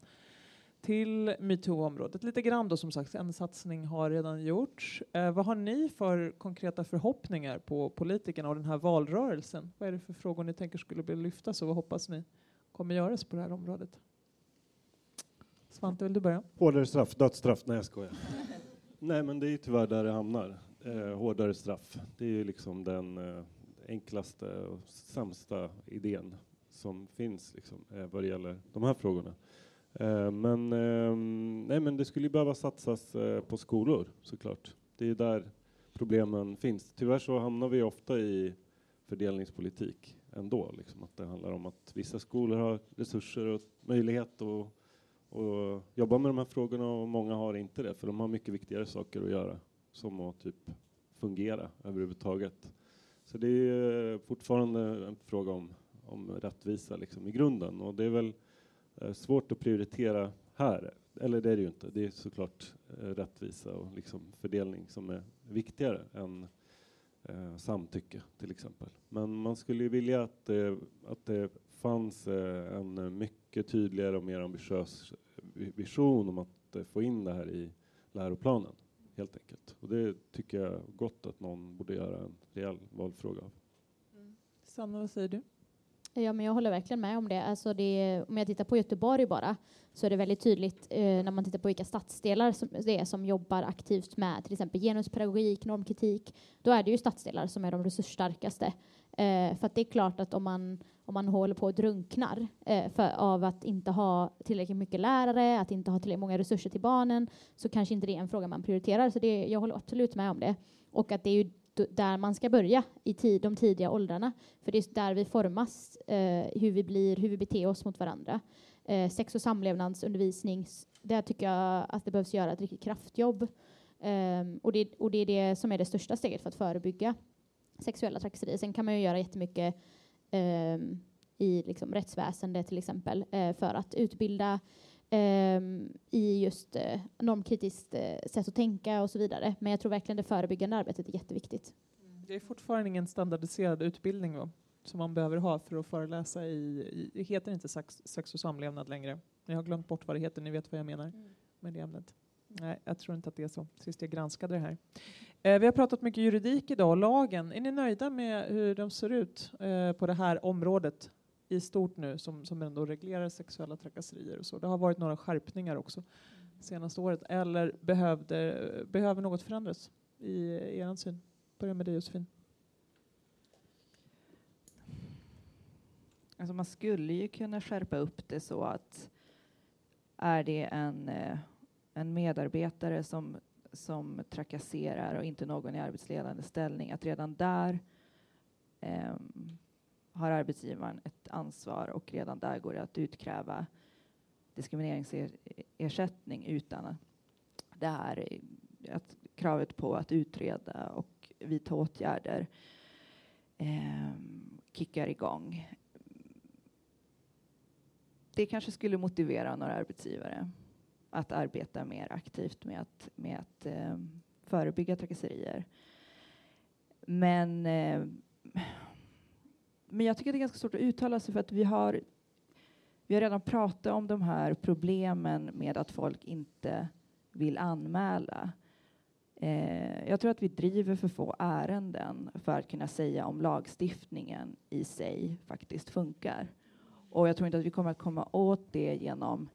till metoo-området. Lite grann då som sagt, en satsning har redan gjorts. Eh, vad har ni för konkreta förhoppningar på politikerna och den här valrörelsen? Vad är det för frågor ni tänker skulle bli lyftas och vad hoppas ni kommer göras på det här området? Svante, vill du börja? Hårdare straff, dödsstraff. Nej, jag skojar. Nej, men det är ju tyvärr där det hamnar. Eh, hårdare straff. Det är ju liksom den eh, enklaste och sämsta idén som finns liksom, eh, vad det gäller de här frågorna. Eh, men, eh, nej, men det skulle ju behöva satsas eh, på skolor såklart. Det är där problemen finns. Tyvärr så hamnar vi ofta i fördelningspolitik ändå. Liksom, att det handlar om att vissa skolor har resurser och möjlighet att och jobba med de här frågorna och många har inte det för de har mycket viktigare saker att göra som att typ fungera överhuvudtaget. Så det är fortfarande en fråga om, om rättvisa liksom i grunden och det är väl eh, svårt att prioritera här. Eller det är det ju inte. Det är såklart eh, rättvisa och liksom fördelning som är viktigare än eh, samtycke till exempel. Men man skulle ju vilja att det, att det fanns eh, en mycket tydligare och mer ambitiös vision om att få in det här i läroplanen helt enkelt. Och det tycker jag gott att någon borde göra en rejäl valfråga av. Mm. Sanna, vad säger du? Ja, men jag håller verkligen med om det. Alltså det. Om jag tittar på Göteborg bara så är det väldigt tydligt eh, när man tittar på vilka stadsdelar som, det är som jobbar aktivt med till exempel genuspedagogik, normkritik. Då är det ju stadsdelar som är de resursstarkaste. Eh, för att det är klart att om man, om man håller på och drunknar eh, för, av att inte ha tillräckligt mycket lärare, att inte ha tillräckligt många resurser till barnen, så kanske inte det är en fråga man prioriterar. Så det, jag håller absolut med om det. Och att det är ju där man ska börja i tid, de tidiga åldrarna. För det är där vi formas, eh, hur vi blir, hur vi beter oss mot varandra. Eh, sex och samlevnadsundervisning, där tycker jag att det behövs göra ett riktigt kraftjobb. Eh, och, det, och det är det som är det största steget för att förebygga sexuella trakasserier. Sen kan man ju göra jättemycket i liksom, rättsväsendet till exempel eh, för att utbilda eh, i just eh, normkritiskt eh, sätt att tänka och så vidare. Men jag tror verkligen det förebyggande arbetet är jätteviktigt. Det är fortfarande ingen standardiserad utbildning då, som man behöver ha för att föreläsa i, i heter inte sex, sex och samlevnad längre. Jag har glömt bort vad det heter, ni vet vad jag menar mm. med det ämnet. Nej, jag tror inte att det är så, sist jag granskade det här. Eh, vi har pratat mycket juridik idag, och lagen. Är ni nöjda med hur de ser ut eh, på det här området i stort nu, som, som ändå reglerar sexuella trakasserier och så? Det har varit några skärpningar också senaste året. Eller behövde, behöver något förändras i er syn? Börja med dig Josefin. Alltså man skulle ju kunna skärpa upp det så att är det en, eh, en medarbetare som, som trakasserar och inte någon i arbetsledande ställning, att redan där eh, har arbetsgivaren ett ansvar och redan där går det att utkräva diskrimineringsersättning utan det här att kravet på att utreda och vidta åtgärder eh, kickar igång. Det kanske skulle motivera några arbetsgivare att arbeta mer aktivt med att, med att eh, förebygga trakasserier. Men, eh, men jag tycker det är ganska svårt att uttala sig för att vi har, vi har redan pratat om de här problemen med att folk inte vill anmäla. Eh, jag tror att vi driver för få ärenden för att kunna säga om lagstiftningen i sig faktiskt funkar. Och jag tror inte att vi kommer att komma åt det genom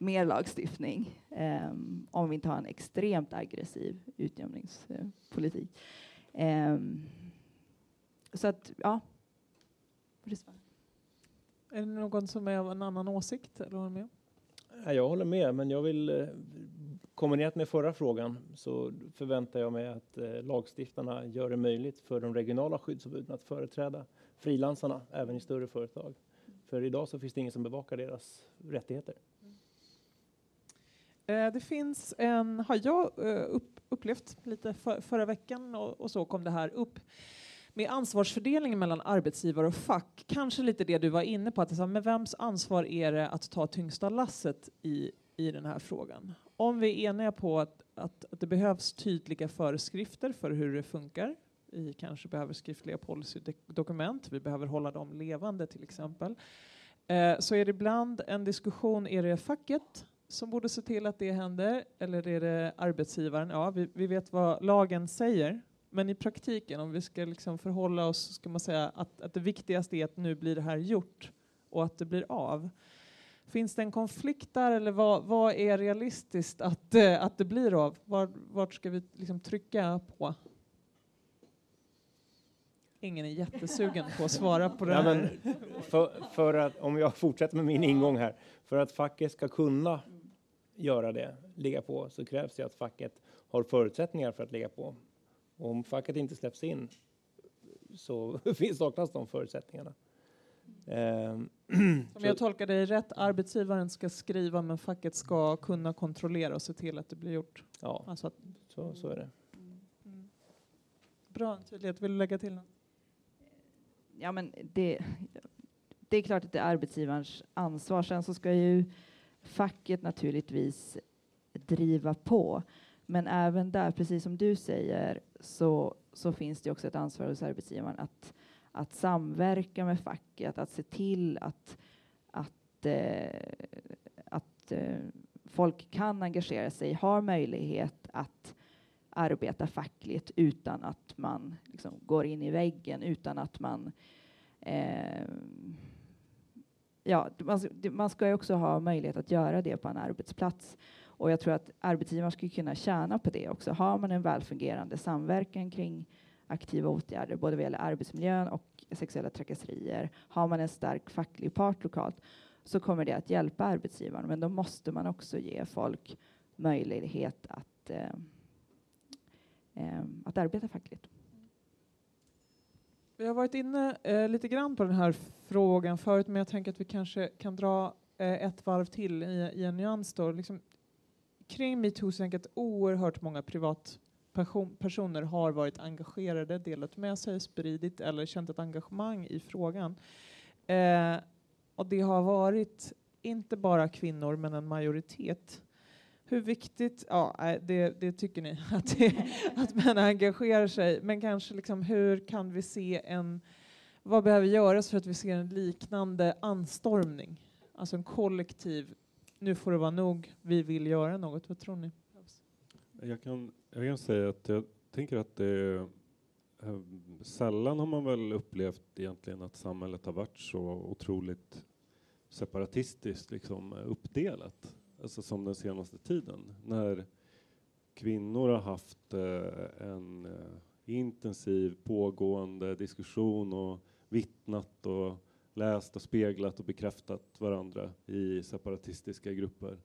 mer lagstiftning um, om vi inte har en extremt aggressiv utjämningspolitik. Um, så att, ja. Är det någon som är av en annan åsikt? Eller håller med? Jag håller med, men jag vill eh, kombinerat med förra frågan så förväntar jag mig att eh, lagstiftarna gör det möjligt för de regionala skyddsombuden att företräda frilansarna även i större företag. För idag så finns det ingen som bevakar deras rättigheter. Eh, det finns en, har jag eh, upplevt lite för, förra veckan och, och, så kom det här upp med ansvarsfördelningen mellan arbetsgivare och fack. Kanske lite det du var inne på, att det, med vems ansvar är det att ta tyngsta lasset i, i den här frågan? Om vi är eniga på att, att, att det behövs tydliga föreskrifter för hur det funkar vi kanske behöver skriftliga policydokument, vi behöver hålla dem levande till exempel. Eh, så är det ibland en diskussion, är det facket som borde se till att det händer eller är det arbetsgivaren? Ja, vi, vi vet vad lagen säger, men i praktiken, om vi ska liksom förhålla oss, ska man säga att, att det viktigaste är att nu blir det här gjort och att det blir av. Finns det en konflikt där eller vad, vad är realistiskt att, eh, att det blir av? Var, vart ska vi liksom trycka på? ingen är jättesugen på att svara på det ja, här. För, för, att, om jag fortsätter med min ingång här, för att facket ska kunna göra det, ligga på, så krävs det att facket har förutsättningar för att ligga på. Och om facket inte släpps in så finns saknas de förutsättningarna. Ehm, om jag tolkar dig rätt, arbetsgivaren ska skriva men facket ska kunna kontrollera och se till att det blir gjort? Ja, alltså att, så, så är det. Mm. Bra tydlighet. Vill du lägga till något? ja, men det, det är klart att det är arbetsgivarens ansvar. Sen så ska ju facket naturligtvis driva på. Men även där, precis som du säger, så, så finns det också ett ansvar hos arbetsgivaren att, att samverka med facket, att se till att, att, eh, att eh, folk kan engagera sig, har möjlighet att arbeta fackligt utan att man liksom går in i väggen, utan att man eh, ja, man, man ska ju också ha möjlighet att göra det på en arbetsplats. Och jag tror att arbetsgivaren skulle kunna tjäna på det också. Har man en välfungerande samverkan kring aktiva åtgärder, både vad gäller arbetsmiljön och sexuella trakasserier, har man en stark facklig part lokalt, så kommer det att hjälpa arbetsgivaren. Men då måste man också ge folk möjlighet att eh, eh, att arbeta fackligt. Vi har varit inne eh, lite grann på den här frågan förut, men jag tänker att vi kanske kan dra eh, ett varv till i, i en nyans. Då. Liksom, kring metoo så att oerhört många privatpersoner har varit engagerade, delat med sig, spridit eller känt ett engagemang i frågan. Eh, och det har varit inte bara kvinnor, men en majoritet hur viktigt, ja det, det tycker ni, att, det, att män engagerar sig, men kanske liksom hur kan vi se en, vad behöver göras för att vi ser en liknande anstormning? Alltså en kollektiv, nu får det vara nog, vi vill göra något, vad tror ni? Jag kan, jag kan säga att jag tänker att det är, sällan har man väl upplevt egentligen att samhället har varit så otroligt separatistiskt liksom uppdelat, alltså som den senaste tiden. När kvinnor har haft eh, en eh, intensiv pågående diskussion och vittnat och läst och speglat och bekräftat varandra i separatistiska grupper.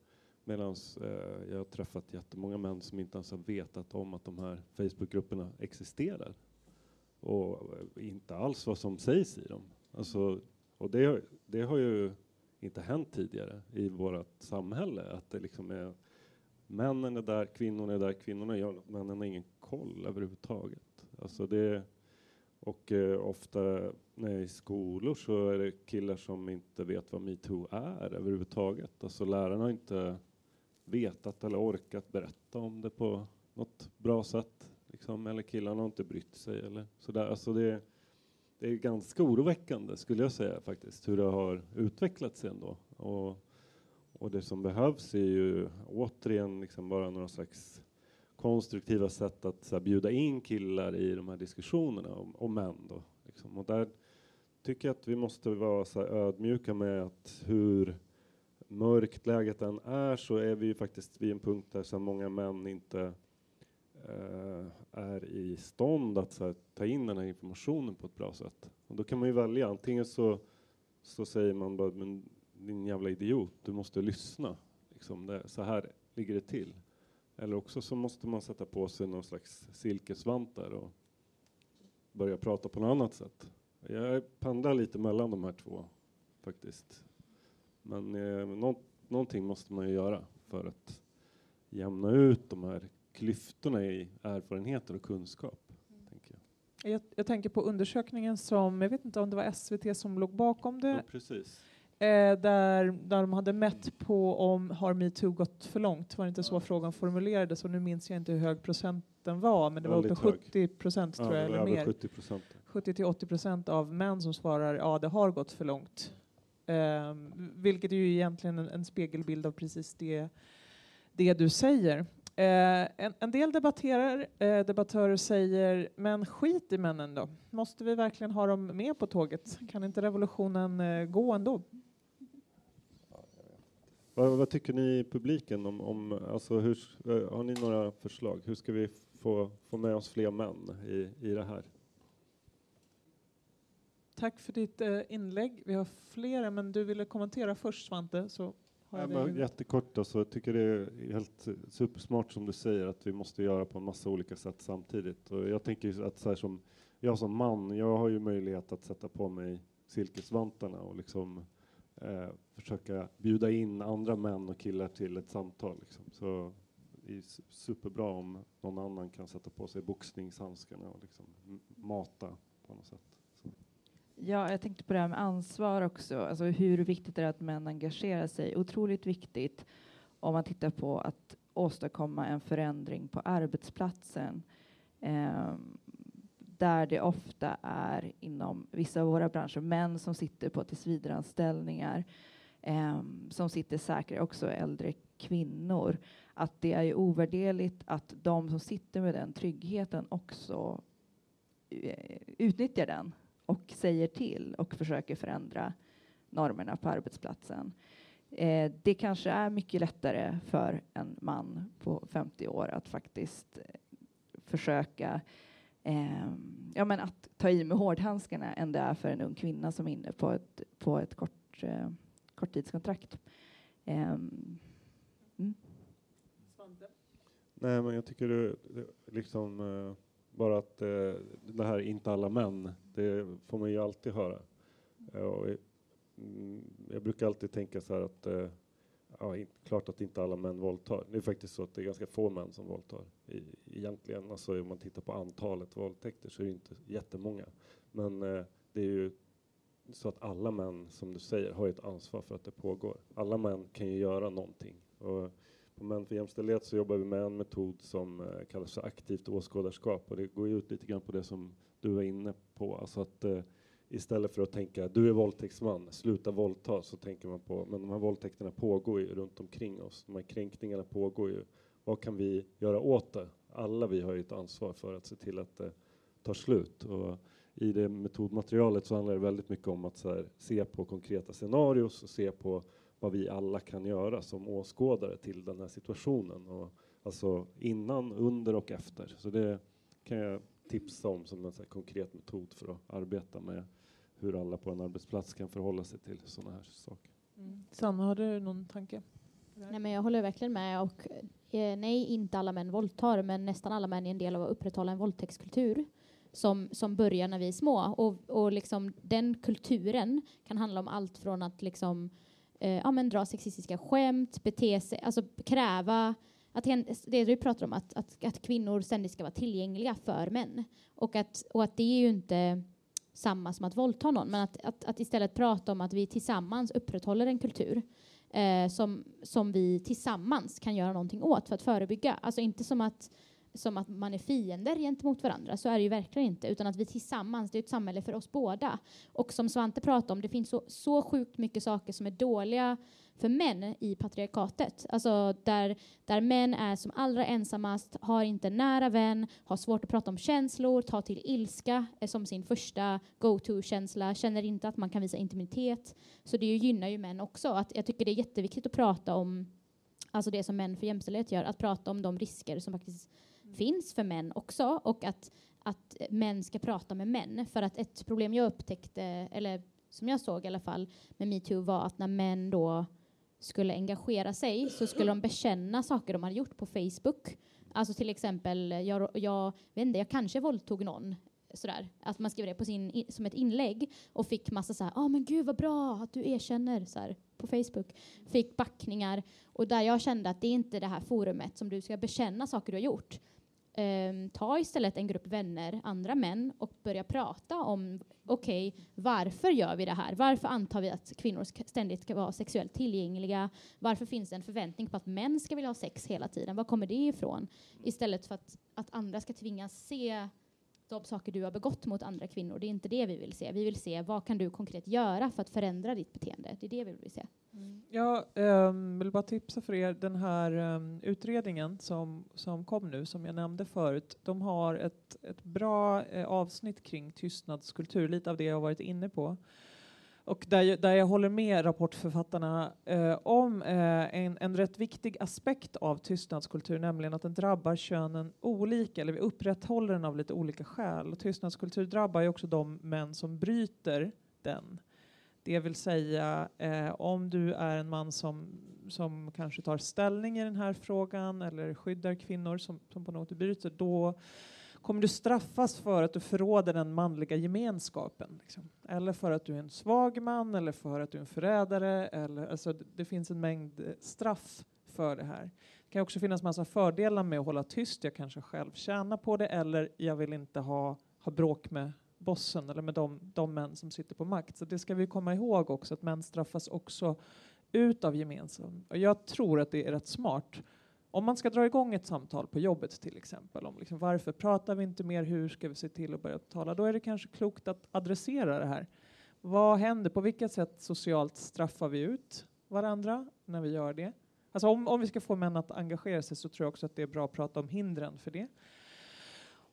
Medan eh, jag har träffat jättemånga män som inte ens har vetat om att de här Facebookgrupperna existerar. Och eh, inte alls vad som sägs i dem. Alltså, och det, det har ju inte hänt tidigare i vårt samhälle. Att det liksom är männen är där, kvinnorna är där, kvinnorna gör något, männen har ingen koll överhuvudtaget. Alltså det, och eh, ofta när jag är i skolor så är det killar som inte vet vad metoo är överhuvudtaget. Alltså lärarna har inte vetat eller orkat berätta om det på något bra sätt. Liksom. Eller killarna har inte brytt sig eller sådär. Alltså det, det är ganska oroväckande skulle jag säga faktiskt hur det har utvecklat sig ändå. Och, och det som behövs är ju återigen liksom bara några slags konstruktiva sätt att så här, bjuda in killar i de här diskussionerna om, om män. Då, liksom. Och där tycker jag att vi måste vara så här, ödmjuka med att hur mörkt läget än är så är vi ju faktiskt vid en punkt där så många män inte Eh, är i stånd att här, ta in den här informationen på ett bra sätt. Och då kan man ju välja, antingen så, så säger man bara men din jävla idiot, du måste lyssna. Liksom det, så här ligger det till. Eller också så måste man sätta på sig någon slags silkesvantar och börja prata på något annat sätt. Jag pendlar lite mellan de här två faktiskt. Men eh, någonting måste man ju göra för att jämna ut de här klyftorna i erfarenheter och kunskap. Tänker jag. Jag, jag. tänker på undersökningen som, jag vet inte om det var SVT som låg bakom det. Ja, precis. Eh, där, där de hade mätt på om har metoo gått för långt. Var det inte så frågan formulerades? Och nu minns jag inte hur hög procenten var, men det var uppe 70 procent tror jag, eller mer. 70 70 till 80 procent av män som svarar ja, det har gått för långt. Eh, vilket är ju egentligen en, en, spegelbild av precis det, det du säger. Eh, en, en, del debatterar, eh, debattörer säger, men skit i männen då. Måste vi verkligen ha dem med på tåget? Kan inte revolutionen eh, gå ändå? Vad, vad, tycker ni i publiken om, om alltså hur, eh, har ni några förslag? Hur ska vi få, få med oss fler män i, i det här? Tack för ditt eh, inlägg. Vi har flera, men du ville kommentera först Svante. Så ja, jättekort, alltså, jag tycker det är helt supersmart som du säger att vi måste göra på en massa olika sätt samtidigt. Och jag tänker att så som jag som man, jag har ju möjlighet att sätta på mig silkesvantarna och liksom eh, försöka bjuda in andra män och killar till ett samtal. Liksom. Så det är superbra om någon annan kan sätta på sig boxningshandskarna och liksom mata på något sätt. Ja, jag tänkte på det här med ansvar också, alltså hur viktigt det är att män engagerar sig. Otroligt viktigt om man tittar på att åstadkomma en förändring på arbetsplatsen. Eh, där det ofta är inom vissa av våra branscher män som sitter på tillsvidareanställningar, eh, som sitter säkert också äldre kvinnor. Att det är ju ovärderligt att de som sitter med den tryggheten också eh, utnyttjar den och säger till och försöker förändra normerna på arbetsplatsen. Eh, det kanske är mycket lättare för en man på 50 år att faktiskt eh, försöka eh, ja, men att ta i med hårdhandskarna än det är för en ung kvinna som är inne på ett, på ett kort, eh, korttidskontrakt. Eh, mm. Nej, men jag tycker det liksom eh, bara att det här inte alla män, det får man ju alltid höra. Eh, och, mm, jag brukar alltid tänka så här att eh, ja, klart att inte alla män våldtar. Det är faktiskt så att det är ganska få män som våldtar. Egentligen, alltså om man tittar på antalet våldtäkter så är det inte jättemånga. Men eh, det är ju så att alla män, som du säger, har ett ansvar för att det pågår. Alla män kan ju göra någonting. Och på Män för jämställdhet så jobbar vi med en metod som eh, kallas för aktivt åskådarskap och det går ut lite grann på det som du var inne på. Alltså att eh, istället för att tänka du är våldtäktsman, sluta våldta, så tänker man på men de här våldtäkterna pågår ju runt omkring oss. De här kränkningarna pågår ju vad kan vi göra åt det? Alla vi har ju ett ansvar för att se till att det tar slut. Och I det metodmaterialet så handlar det väldigt mycket om att här, se på konkreta scenarios och se på vad vi alla kan göra som åskådare till den här situationen. Och alltså innan, under och efter. Så det kan jag tipsa om som en så konkret metod för att arbeta med hur alla på en arbetsplats kan förhålla sig till sådana här saker. Mm. Sanna, har du någon tanke? Nej, men jag håller verkligen med. Och, eh, nej, inte alla män våldtar, men nästan alla män är en del av att upprätthålla en våldtäktskultur som, som börjar när vi är små. Och, och liksom, den kulturen kan handla om allt från att liksom, eh, ja, men dra sexistiska skämt, bete sig, alltså kräva att det du pratar om, att, att, att kvinnor ständigt ska vara tillgängliga för män. Och att, och att det är ju inte samma som att våldta någon, men att, att, att istället prata om att vi tillsammans upprätthåller en kultur eh, som, som vi tillsammans kan göra någonting åt för att förebygga. Alltså inte som att som att man är fiender gentemot varandra. Så är det ju verkligen inte. Utan att vi tillsammans, det är ett samhälle för oss båda. Och som Svante pratade om, det finns så, så sjukt mycket saker som är dåliga för män i patriarkatet. Alltså där, där män är som allra ensammast, har inte nära vän, har svårt att prata om känslor, tar till ilska som sin första go-to-känsla, känner inte att man kan visa intimitet. Så det gynnar ju män också. Att jag tycker det är jätteviktigt att prata om alltså det som Män för jämställdhet gör, att prata om de risker som faktiskt mm. finns för män också och att, att män ska prata med män. För att ett problem jag upptäckte, eller som jag såg i alla fall med metoo var att när män då skulle engagera sig så skulle de bekänna saker de hade gjort på Facebook. Alltså till exempel, jag, jag vet inte, jag kanske våldtog någon sådär, att man skrev det på sin, som ett inlägg och fick massa så här, ja oh, men gud vad bra att du erkänner så här, på Facebook. Fick backningar och där jag kände att det är inte det här forumet som du ska bekänna saker du har gjort eh, ta istället en grupp vänner, andra män, och börja prata om okej, okay, varför gör vi det här? Varför antar vi att kvinnor ständigt ska vara sexuellt tillgängliga? Varför finns det en förväntning på att män ska vilja ha sex hela tiden? Var kommer det ifrån? Istället för att, att andra ska tvingas se de saker du har begått mot andra kvinnor. Det är inte det vi vill se. Vi vill se vad kan du konkret göra för att förändra ditt beteende. Det är det vi vill se. Mm. Jag um, vill bara tipsa för er, den här um, utredningen som, som kom nu, som jag nämnde förut, de har ett, ett bra uh, avsnitt kring tystnadskultur, lite av det jag varit inne på. Och där, där jag håller med rapportförfattarna eh, om eh, en, en rätt viktig aspekt av tystnadskultur, nämligen att den drabbar könen olika, eller vi upprätthåller den av lite olika skäl. Och tystnadskultur drabbar ju också de män som bryter den. Det vill säga, eh, om du är en man som, som kanske tar ställning i den här frågan eller skyddar kvinnor som, som på något bryter, då kommer du straffas för att du förråder den manliga gemenskapen. Liksom. Eller för att du är en svag man, eller för att du är en förrädare. Eller, alltså, det, finns en mängd eh, straff för det här. Det kan också finnas massa fördelar med att hålla tyst. Jag kanske själv tjänar på det, eller jag vill inte ha, ha bråk med bossen eller med de, de män som sitter på makt. Så det ska vi komma ihåg också, att män straffas också ut av gemenskapen. Och jag tror att det är rätt smart om man ska dra igång ett samtal på jobbet till exempel om liksom, varför pratar vi inte mer, hur ska vi se till att börja tala, då är det kanske klokt att adressera det här. Vad händer? På vilket sätt socialt straffar vi ut varandra när vi gör det? Alltså om, om vi ska få män att engagera sig så tror jag också att det är bra att prata om hindren för det.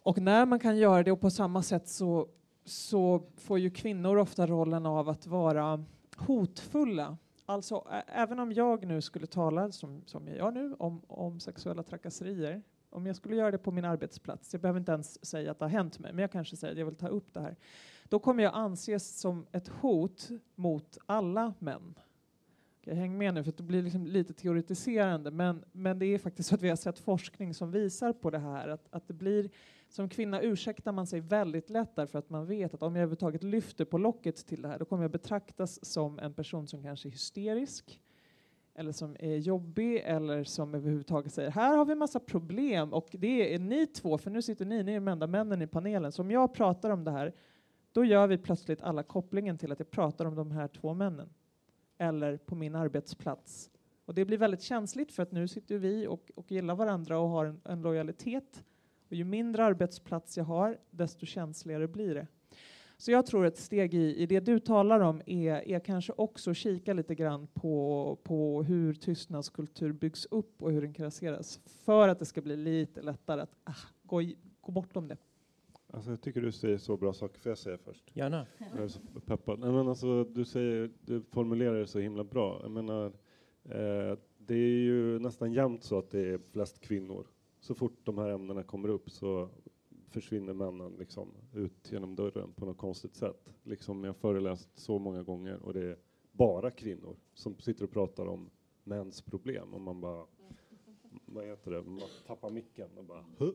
Och när man kan göra det och på samma sätt så, så får ju kvinnor ofta rollen av att vara hotfulla Alltså, även om jag nu skulle tala, som, som jag gör nu, om, om sexuella trakasserier, om jag skulle göra det på min arbetsplats, jag behöver inte ens säga att det har hänt mig, men jag kanske säger att jag vill ta upp det här, då kommer jag anses som ett hot mot alla män. Okay, häng med nu, för det blir liksom lite teoretiserande, men, men det är faktiskt så att vi har sett forskning som visar på det här, att, att det blir som kvinna ursäktar man sig väldigt lätt därför att man vet att om jag överhuvudtaget lyfter på locket till det här, då kommer jag betraktas som en person som kanske är hysterisk, eller som är jobbig, eller som överhuvudtaget säger här har vi massa problem och det är ni två, för nu sitter ni, ni är de enda männen i panelen, så om jag pratar om det här, då gör vi plötsligt alla kopplingen till att jag pratar om de här två männen. Eller på min arbetsplats. Och det blir väldigt känsligt för att nu sitter vi och, och gillar varandra och har en, en lojalitet och ju mindre arbetsplats jag har, desto känsligare blir det. Så jag tror ett steg i, i det du talar om är, är kanske också kika lite grann på, på hur tystnadskultur byggs upp och hur den kasseras för att det ska bli lite lättare att ah, gå, i, gå bortom det. Alltså jag tycker du säger så bra saker, får jag säga först? Gärna. Jag är så peppad. Nej, men alltså, du, säger, du formulerar det så himla bra. Jag menar, eh, det är ju nästan jämt så att det är flest kvinnor. Så fort de här ämnena kommer upp så försvinner männen liksom ut genom dörren på något konstigt sätt. Liksom jag har föreläst så många gånger och det är bara kvinnor som sitter och pratar om mäns problem och man bara, vad heter det, man tappar micken och bara, huh?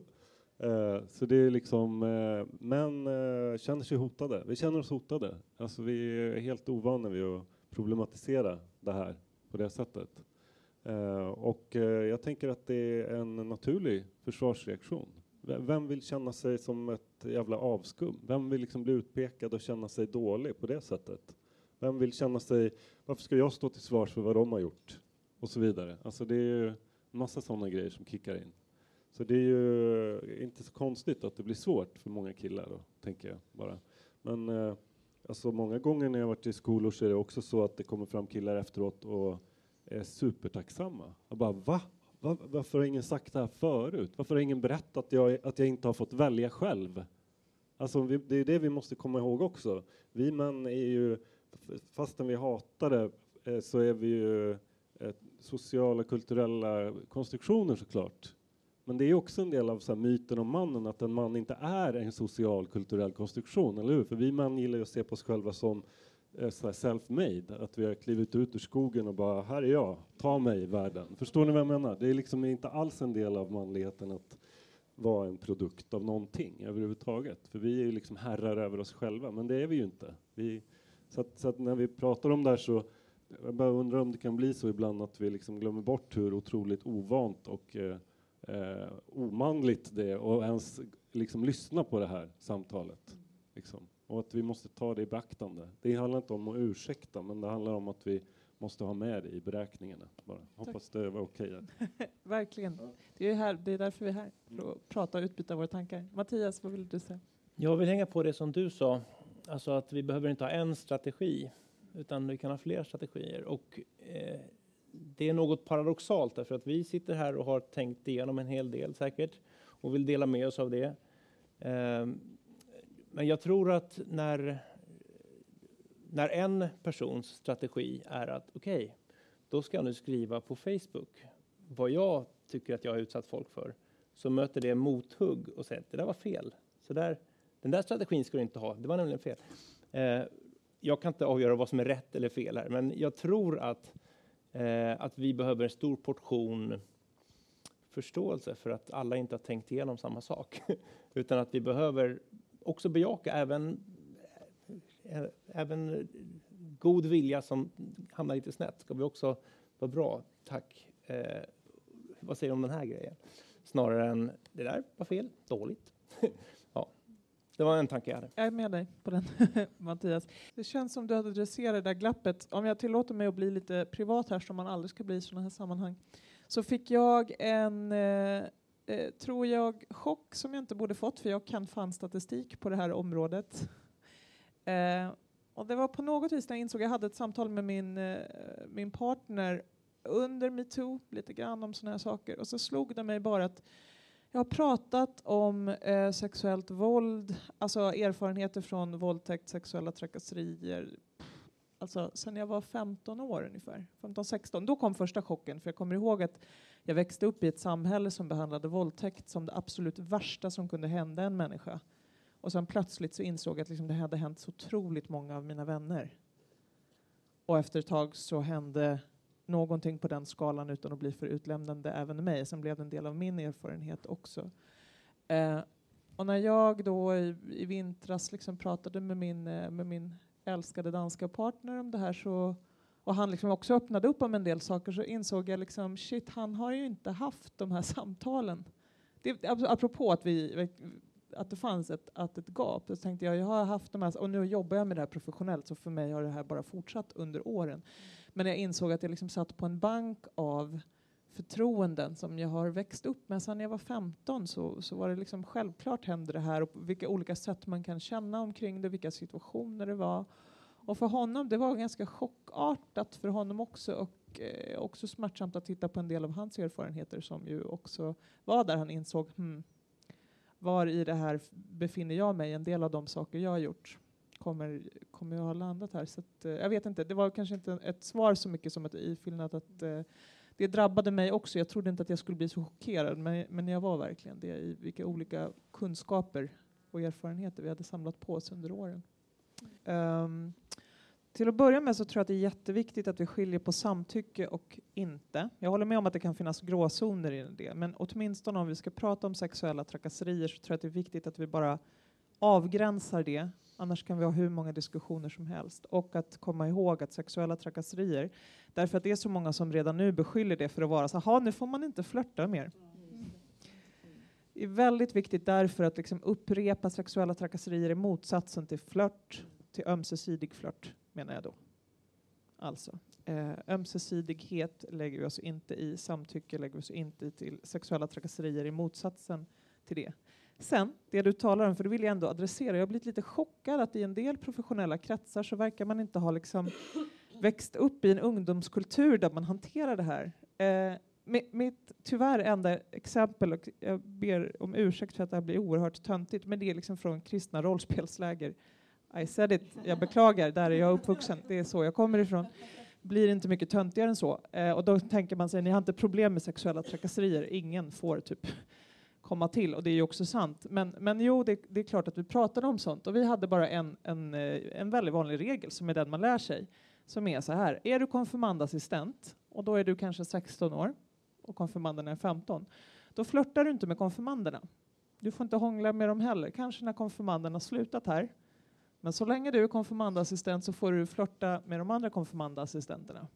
Eh, så det är liksom, eh, män eh, känner sig hotade. Vi känner oss hotade. Alltså vi är helt ovana vid att problematisera det här på det sättet. Eh, och eh, jag tänker att det är en naturlig försvarsreaktion. Vem vill känna sig som ett jävla avskum? Vem vill liksom bli utpekad och känna sig dålig på det sättet? Vem vill känna sig, varför ska jag stå till svars för vad de har gjort? Och så vidare. Alltså det är ju en massa sådana grejer som kickar in. Så det är ju inte så konstigt att det blir svårt för många killar då, tänker jag bara. Men eh, alltså många gånger när jag varit i skolor så är det också så att det kommer fram killar efteråt och är supertacksamma. Jag bara, va? va? Varför har ingen sagt det här förut? Varför har ingen berättat att jag, att jag inte har fått välja själv? Alltså vi, det är det vi måste komma ihåg också. Vi män är ju, fastän vi hatar det, eh, så är vi ju eh, sociala, kulturella konstruktioner såklart. Men det är också en del av så här, myten om mannen, att en man inte är en social, kulturell konstruktion, eller hur? För vi män gillar ju att se på oss själva som eh, Eh, self-made, att vi har klivit ut ur skogen och bara, här är jag, ta mig världen. Förstår ni vad jag menar? Det är liksom inte alls en del av manligheten att vara en produkt av någonting överhuvudtaget. För vi är ju liksom herrar över oss själva, men det är vi ju inte. Vi, så, att, så att när vi pratar om det här så, jag bara undrar om det kan bli så ibland att vi liksom glömmer bort hur otroligt ovant och eh, eh, omanligt det är och ens liksom lyssna på det här samtalet. Liksom. Och att vi måste ta det i beaktande. Det handlar inte om att ursäkta, men det handlar om att vi måste ha med det i beräkningarna. Bara. Hoppas det var okej. Verkligen. Det är, här, det är därför vi är här, för att prata och utbyta våra tankar. Mattias, vad vill du säga? Jag vill hänga på det som du sa, alltså att vi behöver inte ha en strategi, utan vi kan ha fler strategier. Och eh, det är något paradoxalt därför att vi sitter här och har tänkt igenom en hel del säkert och vill dela med oss av det. Eh, men jag tror att när, när en persons strategi är att okej, okay, då ska jag nu skriva på Facebook vad jag tycker att jag har utsatt folk för, så möter det mothugg och säger att det där var fel. Så där, den där strategin ska du inte ha, det var nämligen fel. Eh, jag kan inte avgöra vad som är rätt eller fel här, men jag tror att, eh, att vi behöver en stor portion förståelse för att alla inte har tänkt igenom samma sak. Utan att vi behöver också bejaka även, även god vilja som hamnar lite snett. Ska vi också vara bra, tack. Eh, vad säger du om den här grejen? Snarare än det där var fel, dåligt. ja, det var en tanke jag hade. Jag är med dig på den, Mattias. Det känns som du adresserar det där glappet. Om jag tillåter mig att bli lite privat här, som man aldrig ska bli i sådana här sammanhang, så fick jag en, eh, eh, tror jag, chock som jag inte borde fått, för jag kan fan statistik på det här området. Eh, och det var på något vis när jag insåg, jag hade ett samtal med min, eh, min partner under metoo, lite grann om sådana här saker, och så slog det mig bara att jag har pratat om eh, sexuellt våld, alltså erfarenheter från våldtäkt, sexuella trakasserier, alltså sen jag var 15 år ungefär, 15-16. Då kom första chocken, för jag kommer ihåg att jag växte upp i ett samhälle som behandlade våldtäkt som det absolut värsta som kunde hända en människa. Och sen plötsligt så insåg jag att liksom det hade hänt så otroligt många av mina vänner. Och efter ett tag så hände någonting på den skalan utan att bli för utlämnande även mig. Sen blev det en del av min erfarenhet också. Eh, och när jag då i, i vintras liksom pratade med min, eh, med min älskade danska partner om det här så och han liksom också öppnade upp om en del saker så insåg jag liksom shit, han har ju inte haft de här samtalen. Det, apropå att, vi, att det fanns ett, att ett gap, så tänkte jag, jag har haft de här, och nu jobbar jag med det här professionellt, så för mig har det här bara fortsatt under åren. Men jag insåg att jag liksom satt på en bank av förtroenden som jag har växt upp med. Sen jag var 15 så, så var det liksom självklart händer det här och vilka olika sätt man kan känna omkring det, vilka situationer det var. Och för honom, det var ganska chockartat för honom också och eh, också smärtsamt att titta på en del av hans erfarenheter som ju också var där han insåg hmm, var i det här befinner jag mig? En del av de saker jag har gjort kommer, kommer jag ha landat här. Så att, eh, jag vet inte, det var kanske inte ett svar så mycket som ett ifyllnad att eh, det drabbade mig också. Jag trodde inte att jag skulle bli så chockerad, men, men jag var verkligen det i vilka olika kunskaper och erfarenheter vi hade samlat på oss under åren. Um, till att börja med så tror jag att det är jätteviktigt att vi skiljer på samtycke och inte. Jag håller med om att det kan finnas gråzoner i det, men åtminstone om vi ska prata om sexuella trakasserier så tror jag att det är viktigt att vi bara avgränsar det. Annars kan vi ha hur många diskussioner som helst. Och att komma ihåg att sexuella trakasserier, därför att det är så många som redan nu beskyller det för att vara så här, nu får man inte flörta mer. Det är väldigt viktigt därför att liksom upprepa sexuella trakasserier i motsatsen till flört, till ömsesidig flört menar jag då. Alltså, eh, ömsesidighet lägger vi oss inte i, samtycke lägger vi oss inte i till sexuella trakasserier i motsatsen till det. Sen, det du talar om, för det vill jag ändå adressera, jag har blivit lite chockad att i en del professionella kretsar så verkar man inte ha liksom växt upp i en ungdomskultur där man hanterar det här. Eh, mitt tyvärr enda exempel, och jag ber om ursäkt för att det här blir oerhört töntigt, men det är liksom från kristna rollspelsläger i said it, jag beklagar, där är jag uppvuxen, det är så jag kommer ifrån. Blir inte mycket töntigare än så. Eh, och då tänker man sig, ni har inte problem med sexuella trakasserier, ingen får typ komma till, och det är ju också sant. Men, men jo, det, det är klart att vi pratade om sånt, och vi hade bara en, en, eh, en väldigt vanlig regel, som är den man lär sig, som är så här, är du konfirmandassistent, och då är du kanske 16 år, och konfirmanderna är 15, då flörtar du inte med konfirmanderna. Du får inte hångla med dem heller, kanske när konfirmanderna slutat här, men så länge du är konfirmandassistent så får du flörta med de andra konfirmandassistenterna.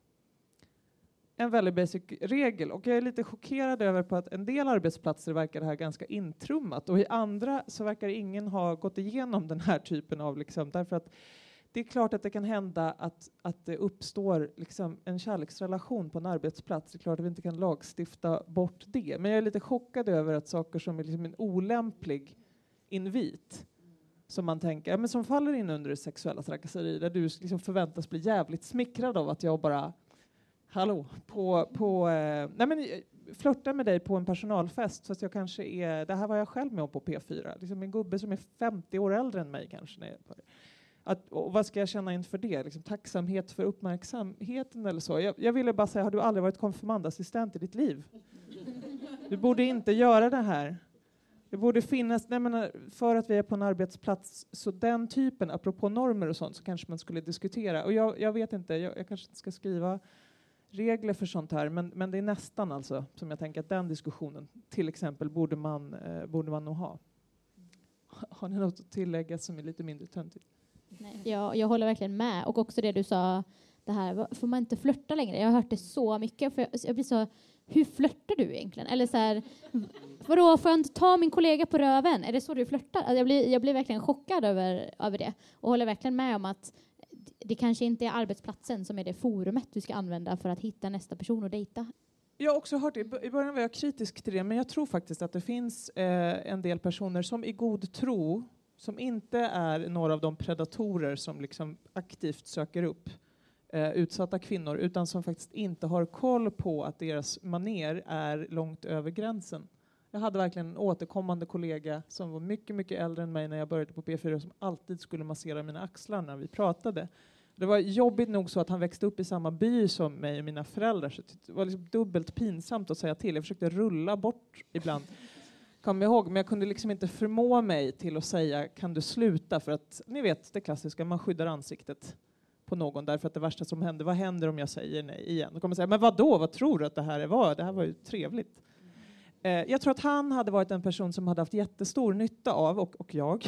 En väldigt basic regel och jag är lite chockerad över på att en del arbetsplatser verkar det här ganska intrummat och i andra så verkar ingen ha gått igenom den här typen av liksom därför att det är klart att det kan hända att, att det uppstår liksom en kärleksrelation på en arbetsplats. Det är klart att vi inte kan lagstifta bort det. Men jag är lite chockad över att saker som är liksom en olämplig invit som man tänker, ja, men som faller in under det sexuella trakasserier där du liksom förväntas bli jävligt smickrad av att jag bara, hallå, på, på eh, nej men eh, flörta med dig på en personalfest, fast jag kanske är, det här var jag själv med om på P4, liksom en gubbe som är 50 år äldre än mig kanske. Att, och vad ska jag känna inför det? Liksom, tacksamhet för uppmärksamheten eller så? Jag, jag ville bara säga, har du aldrig varit konfirmandassistent i ditt liv? Du borde inte göra det här. Det borde finnas, nej men eh, för att vi är på en arbetsplats, så den typen, apropå normer och sånt, så kanske man skulle diskutera. Och jag, jag vet inte, jag, jag, kanske inte ska skriva regler för sånt här, men, men det är nästan alltså som jag tänker att den diskussionen, till exempel, borde man, eh, borde man nog ha. Har ni något att tillägga som är lite mindre töntigt? Nej, jag, jag håller verkligen med. Och också det du sa, det här, får man inte flörta längre? Jag har hört det så mycket. För jag, jag blir så, hur flörtar du egentligen? Eller så här, vadå, får jag inte ta min kollega på röven? Är det så du flörtar? Alltså, jag blir, jag blir verkligen chockad över, över det och håller verkligen med om att det kanske inte är arbetsplatsen som är det forumet du ska använda för att hitta nästa person och dejta. Jag har också hört, i början var jag kritisk till det, men jag tror faktiskt att det finns eh, en del personer som i god tro, som inte är några av de predatorer som liksom aktivt söker upp eh, utsatta kvinnor, utan som faktiskt inte har koll på att deras maner är långt över gränsen. Jag hade verkligen en återkommande kollega som var mycket, mycket äldre än mig när jag började på P4 som alltid skulle massera mina axlar när vi pratade. Det var jobbigt nog så att han växte upp i samma by som mig och mina föräldrar, så det var liksom dubbelt pinsamt att säga till. Jag försökte rulla bort ibland, kom ihåg, men jag kunde liksom inte förmå mig till att säga kan du sluta? För att ni vet det klassiska, man skyddar ansiktet på någon därför att det värsta som händer, vad händer om jag säger nej igen? Då kommer man säga, men vad då? vad tror du att det här var? Det här var ju trevligt. Eh, jag tror att han hade varit en person som hade haft jättestor nytta av, och, och jag,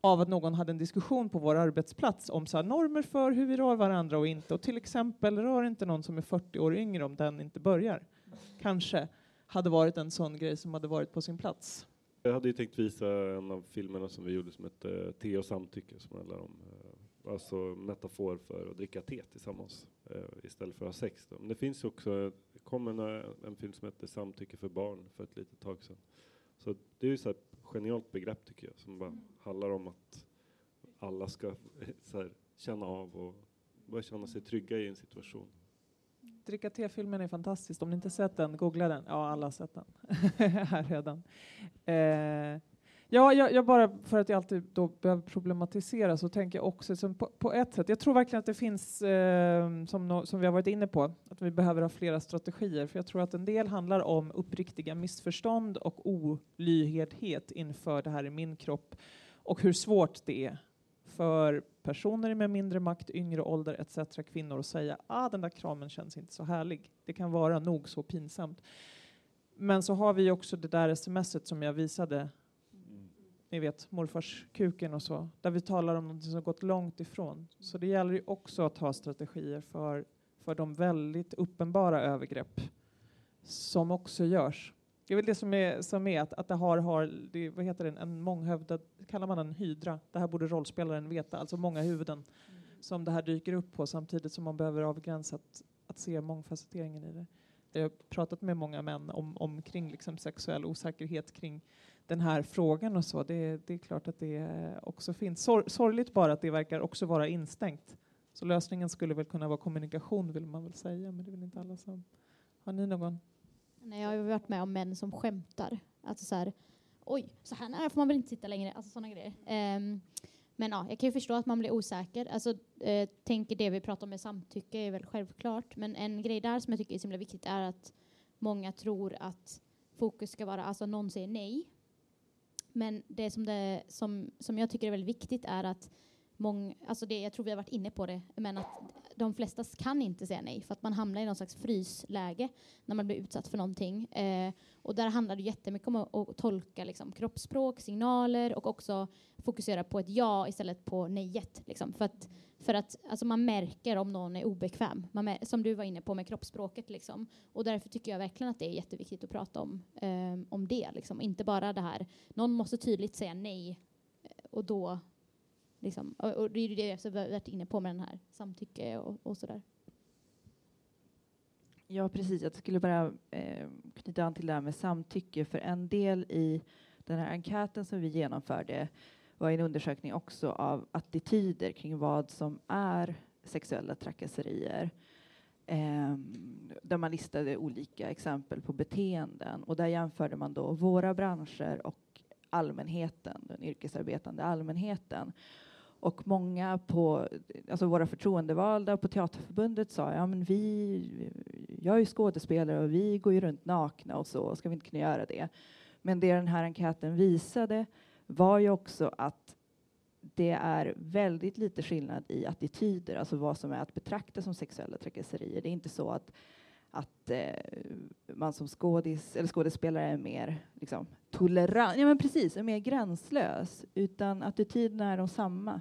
av att någon hade en diskussion på vår arbetsplats om så normer för hur vi rör varandra och inte. Och till exempel, rör inte någon som är 40 år yngre om den inte börjar. Kanske hade varit en sån grej som hade varit på sin plats. Jag hade ju tänkt visa en av filmerna som vi gjorde som hette Te och samtycke som handlar om eh, alltså metafor för att dricka te tillsammans eh, istället för att ha sex. Då. Men det finns ju också, det kom en, eh, en film som heter Samtycke för barn för ett litet tag sedan. Så det är ju så här ett genialt begrepp tycker jag som bara handlar om att alla ska så här, känna av och bara känna sig trygga i en situation. Dricka te-filmen är fantastisk. Om ni inte sett den, googla den. Ja, alla har sett den här redan. Eh, ja, jag, jag, bara för att jag alltid då behöver problematisera så tänker jag också som på, på ett sätt. Jag tror verkligen att det finns, eh, som, no, som vi har varit inne på, att vi behöver ha flera strategier. För jag tror att en del handlar om uppriktiga missförstånd och olyhördhet inför det här i min kropp och hur svårt det är för personer med mindre makt, yngre ålder etc. kvinnor att säga ah den där kramen känns inte så härlig. Det kan vara nog så pinsamt. Men så har vi också det där smset som jag visade. Ni vet morfars kuken och så. Där vi talar om något som gått långt ifrån. Så det gäller ju också att ha strategier för, för de väldigt uppenbara övergrepp som också görs. Det är väl det som är, som är att, att det har, har det, vad heter det, en månghövdad, kallar man en hydra? Det här borde rollspelaren veta, alltså många huvuden mm. som det här dyker upp på samtidigt som man behöver avgränsa att, att se mångfacetteringen i det. Jag har pratat med många män om, om kring liksom sexuell osäkerhet kring den här frågan och så. Det, det är klart att det också finns. Sor, sorgligt bara att det verkar också vara instängt. Så lösningen skulle väl kunna vara kommunikation vill man väl säga, men det är väl inte alla som... Har ni någon Nej, jag har varit med om män som skämtar. Alltså så här, oj, så här nära får man väl inte sitta längre. Alltså sådana grejer. Um, men ja, jag kan ju förstå att man blir osäker. Alltså, eh, tänker det vi pratar om med samtycke är väl självklart. Men en grej där som jag tycker är så viktigt är att många tror att fokus ska vara, alltså någon säger nej. Men det som, det, som, som jag tycker är väldigt viktigt är att många, alltså det, jag tror vi har varit inne på det, men att de flesta kan inte säga nej för att man hamnar i någon slags frysläge när man blir utsatt för någonting. Eh, och där handlar det jättemycket om att, att tolka liksom, kroppsspråk, signaler och också fokusera på ett ja istället på nejet. Liksom. För att, för att alltså, man märker om någon är obekväm, man som du var inne på med kroppsspråket. Liksom. Och därför tycker jag verkligen att det är jätteviktigt att prata om, eh, om det. Liksom. Inte bara det här, någon måste tydligt säga nej eh, och då Liksom. Och, och, det är ju det jag har varit inne på med den här samtycke och, och sådär. Ja, precis. Jag skulle bara eh, knyta an till det här med samtycke. För en del i den här enkäten som vi genomförde var en undersökning också av attityder kring vad som är sexuella trakasserier. Eh, där man listade olika exempel på beteenden och där jämförde man då våra branscher och allmänheten, den yrkesarbetande allmänheten. Och många på, alltså våra förtroendevalda på Teaterförbundet sa, ja men vi, jag är ju skådespelare och vi går ju runt nakna och så, ska vi inte kunna göra det? Men det den här enkäten visade var ju också att det är väldigt lite skillnad i attityder, alltså vad som är att betrakta som sexuella trakasserier. Det är inte så att, att eh, man som skådis, eller skådespelare är mer liksom, tolerant, ja men precis, är mer gränslös, utan attityderna är de samma.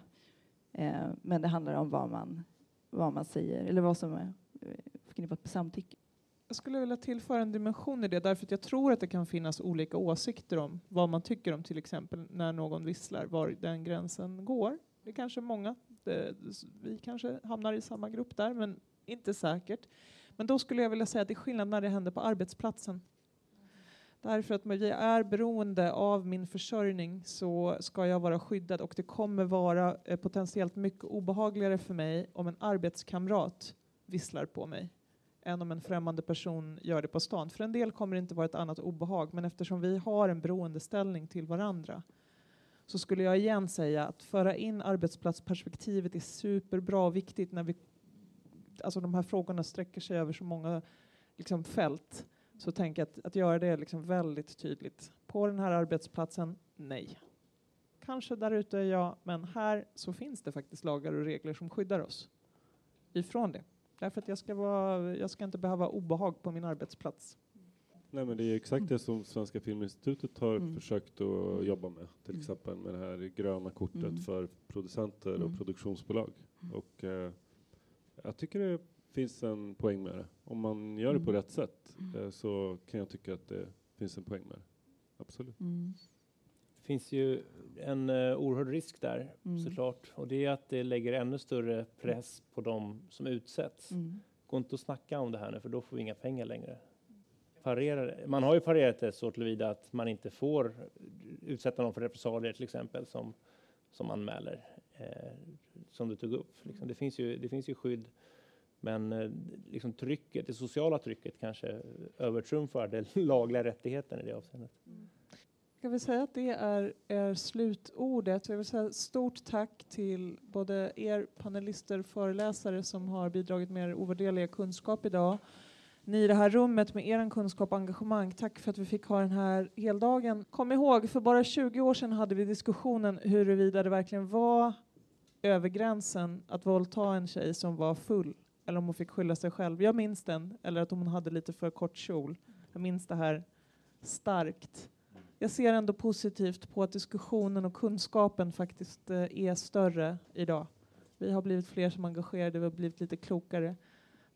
Eh, men det handlar om vad man, vad man säger, eller vad som är eh, förknippat med samtycke. Jag skulle vilja tillföra en dimension i det, därför att jag tror att det kan finnas olika åsikter om vad man tycker om till exempel när någon visslar, var den gränsen går. Det är kanske många, det, vi kanske hamnar i samma grupp där, men inte säkert. Men då skulle jag vilja säga att det är skillnad när det händer på arbetsplatsen. Därför att jag är beroende av min försörjning så ska jag vara skyddad och det kommer vara eh, potentiellt mycket obehagligare för mig om en arbetskamrat visslar på mig än om en främmande person gör det på stan. För en del kommer det inte vara ett annat obehag men eftersom vi har en beroendeställning till varandra så skulle jag igen säga att föra in arbetsplatsperspektivet är superbra och viktigt när vi alltså de här frågorna sträcker sig över så många liksom, fält så tänk att, att göra det liksom väldigt tydligt. På den här arbetsplatsen, nej. Kanske där ute, ja, men här så finns det faktiskt lagar och regler som skyddar oss ifrån det. Därför att jag ska, vara, jag ska inte behöva obehag på min arbetsplats. Nej, men det är exakt det som Svenska Filminstitutet har mm. försökt att jobba med, till mm. exempel med det här gröna kortet mm. för producenter och mm. produktionsbolag. Mm. Och eh, jag tycker det finns en poäng med det. Om man gör det på mm. rätt sätt mm. eh, så kan jag tycka att det finns en poäng med det. Absolut. Mm. finns ju en uh, oerhörd risk där Mm. såklart. Och det är att det lägger ännu större press på de som utsätts. Mm. Gå inte att snacka om det här nu för då får vi inga pengar längre. Parera det. Man har ju parerat det så tillvida att man inte får utsätta någon för repressalier till exempel som, som anmäler. Eh, som du tog upp. Liksom. Det, finns ju, det finns ju skydd. Men eh, liksom trycket, det sociala trycket kanske övertrumfar den lagliga rättigheten i det avseendet. Jag vill säga att det är, är slutordet. Jag vill säga stort tack till både er panelister och föreläsare som har bidragit med er ovärderliga kunskap idag. Ni i det här rummet med er kunskap och engagemang. Tack för att vi fick ha den här heldagen. Kom ihåg, för bara 20 år sedan hade vi diskussionen huruvida det verkligen var över gränsen att våldta en tjej som var full eller om hon fick skylla sig själv. Jag minns den, eller att hon hade lite för kort kjol. Jag minns det här starkt. Jag ser ändå positivt på att diskussionen och kunskapen faktiskt eh, är större idag. Vi har blivit fler som är engagerade, vi har blivit lite klokare.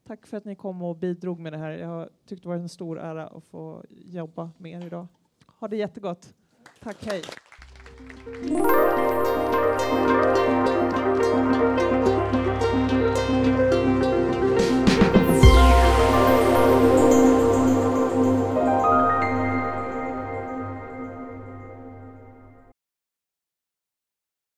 Tack för att ni kom och bidrog med det här. Jag tyckte det var en stor ära att få jobba med er idag. Ha det jättegott. Tack, hej.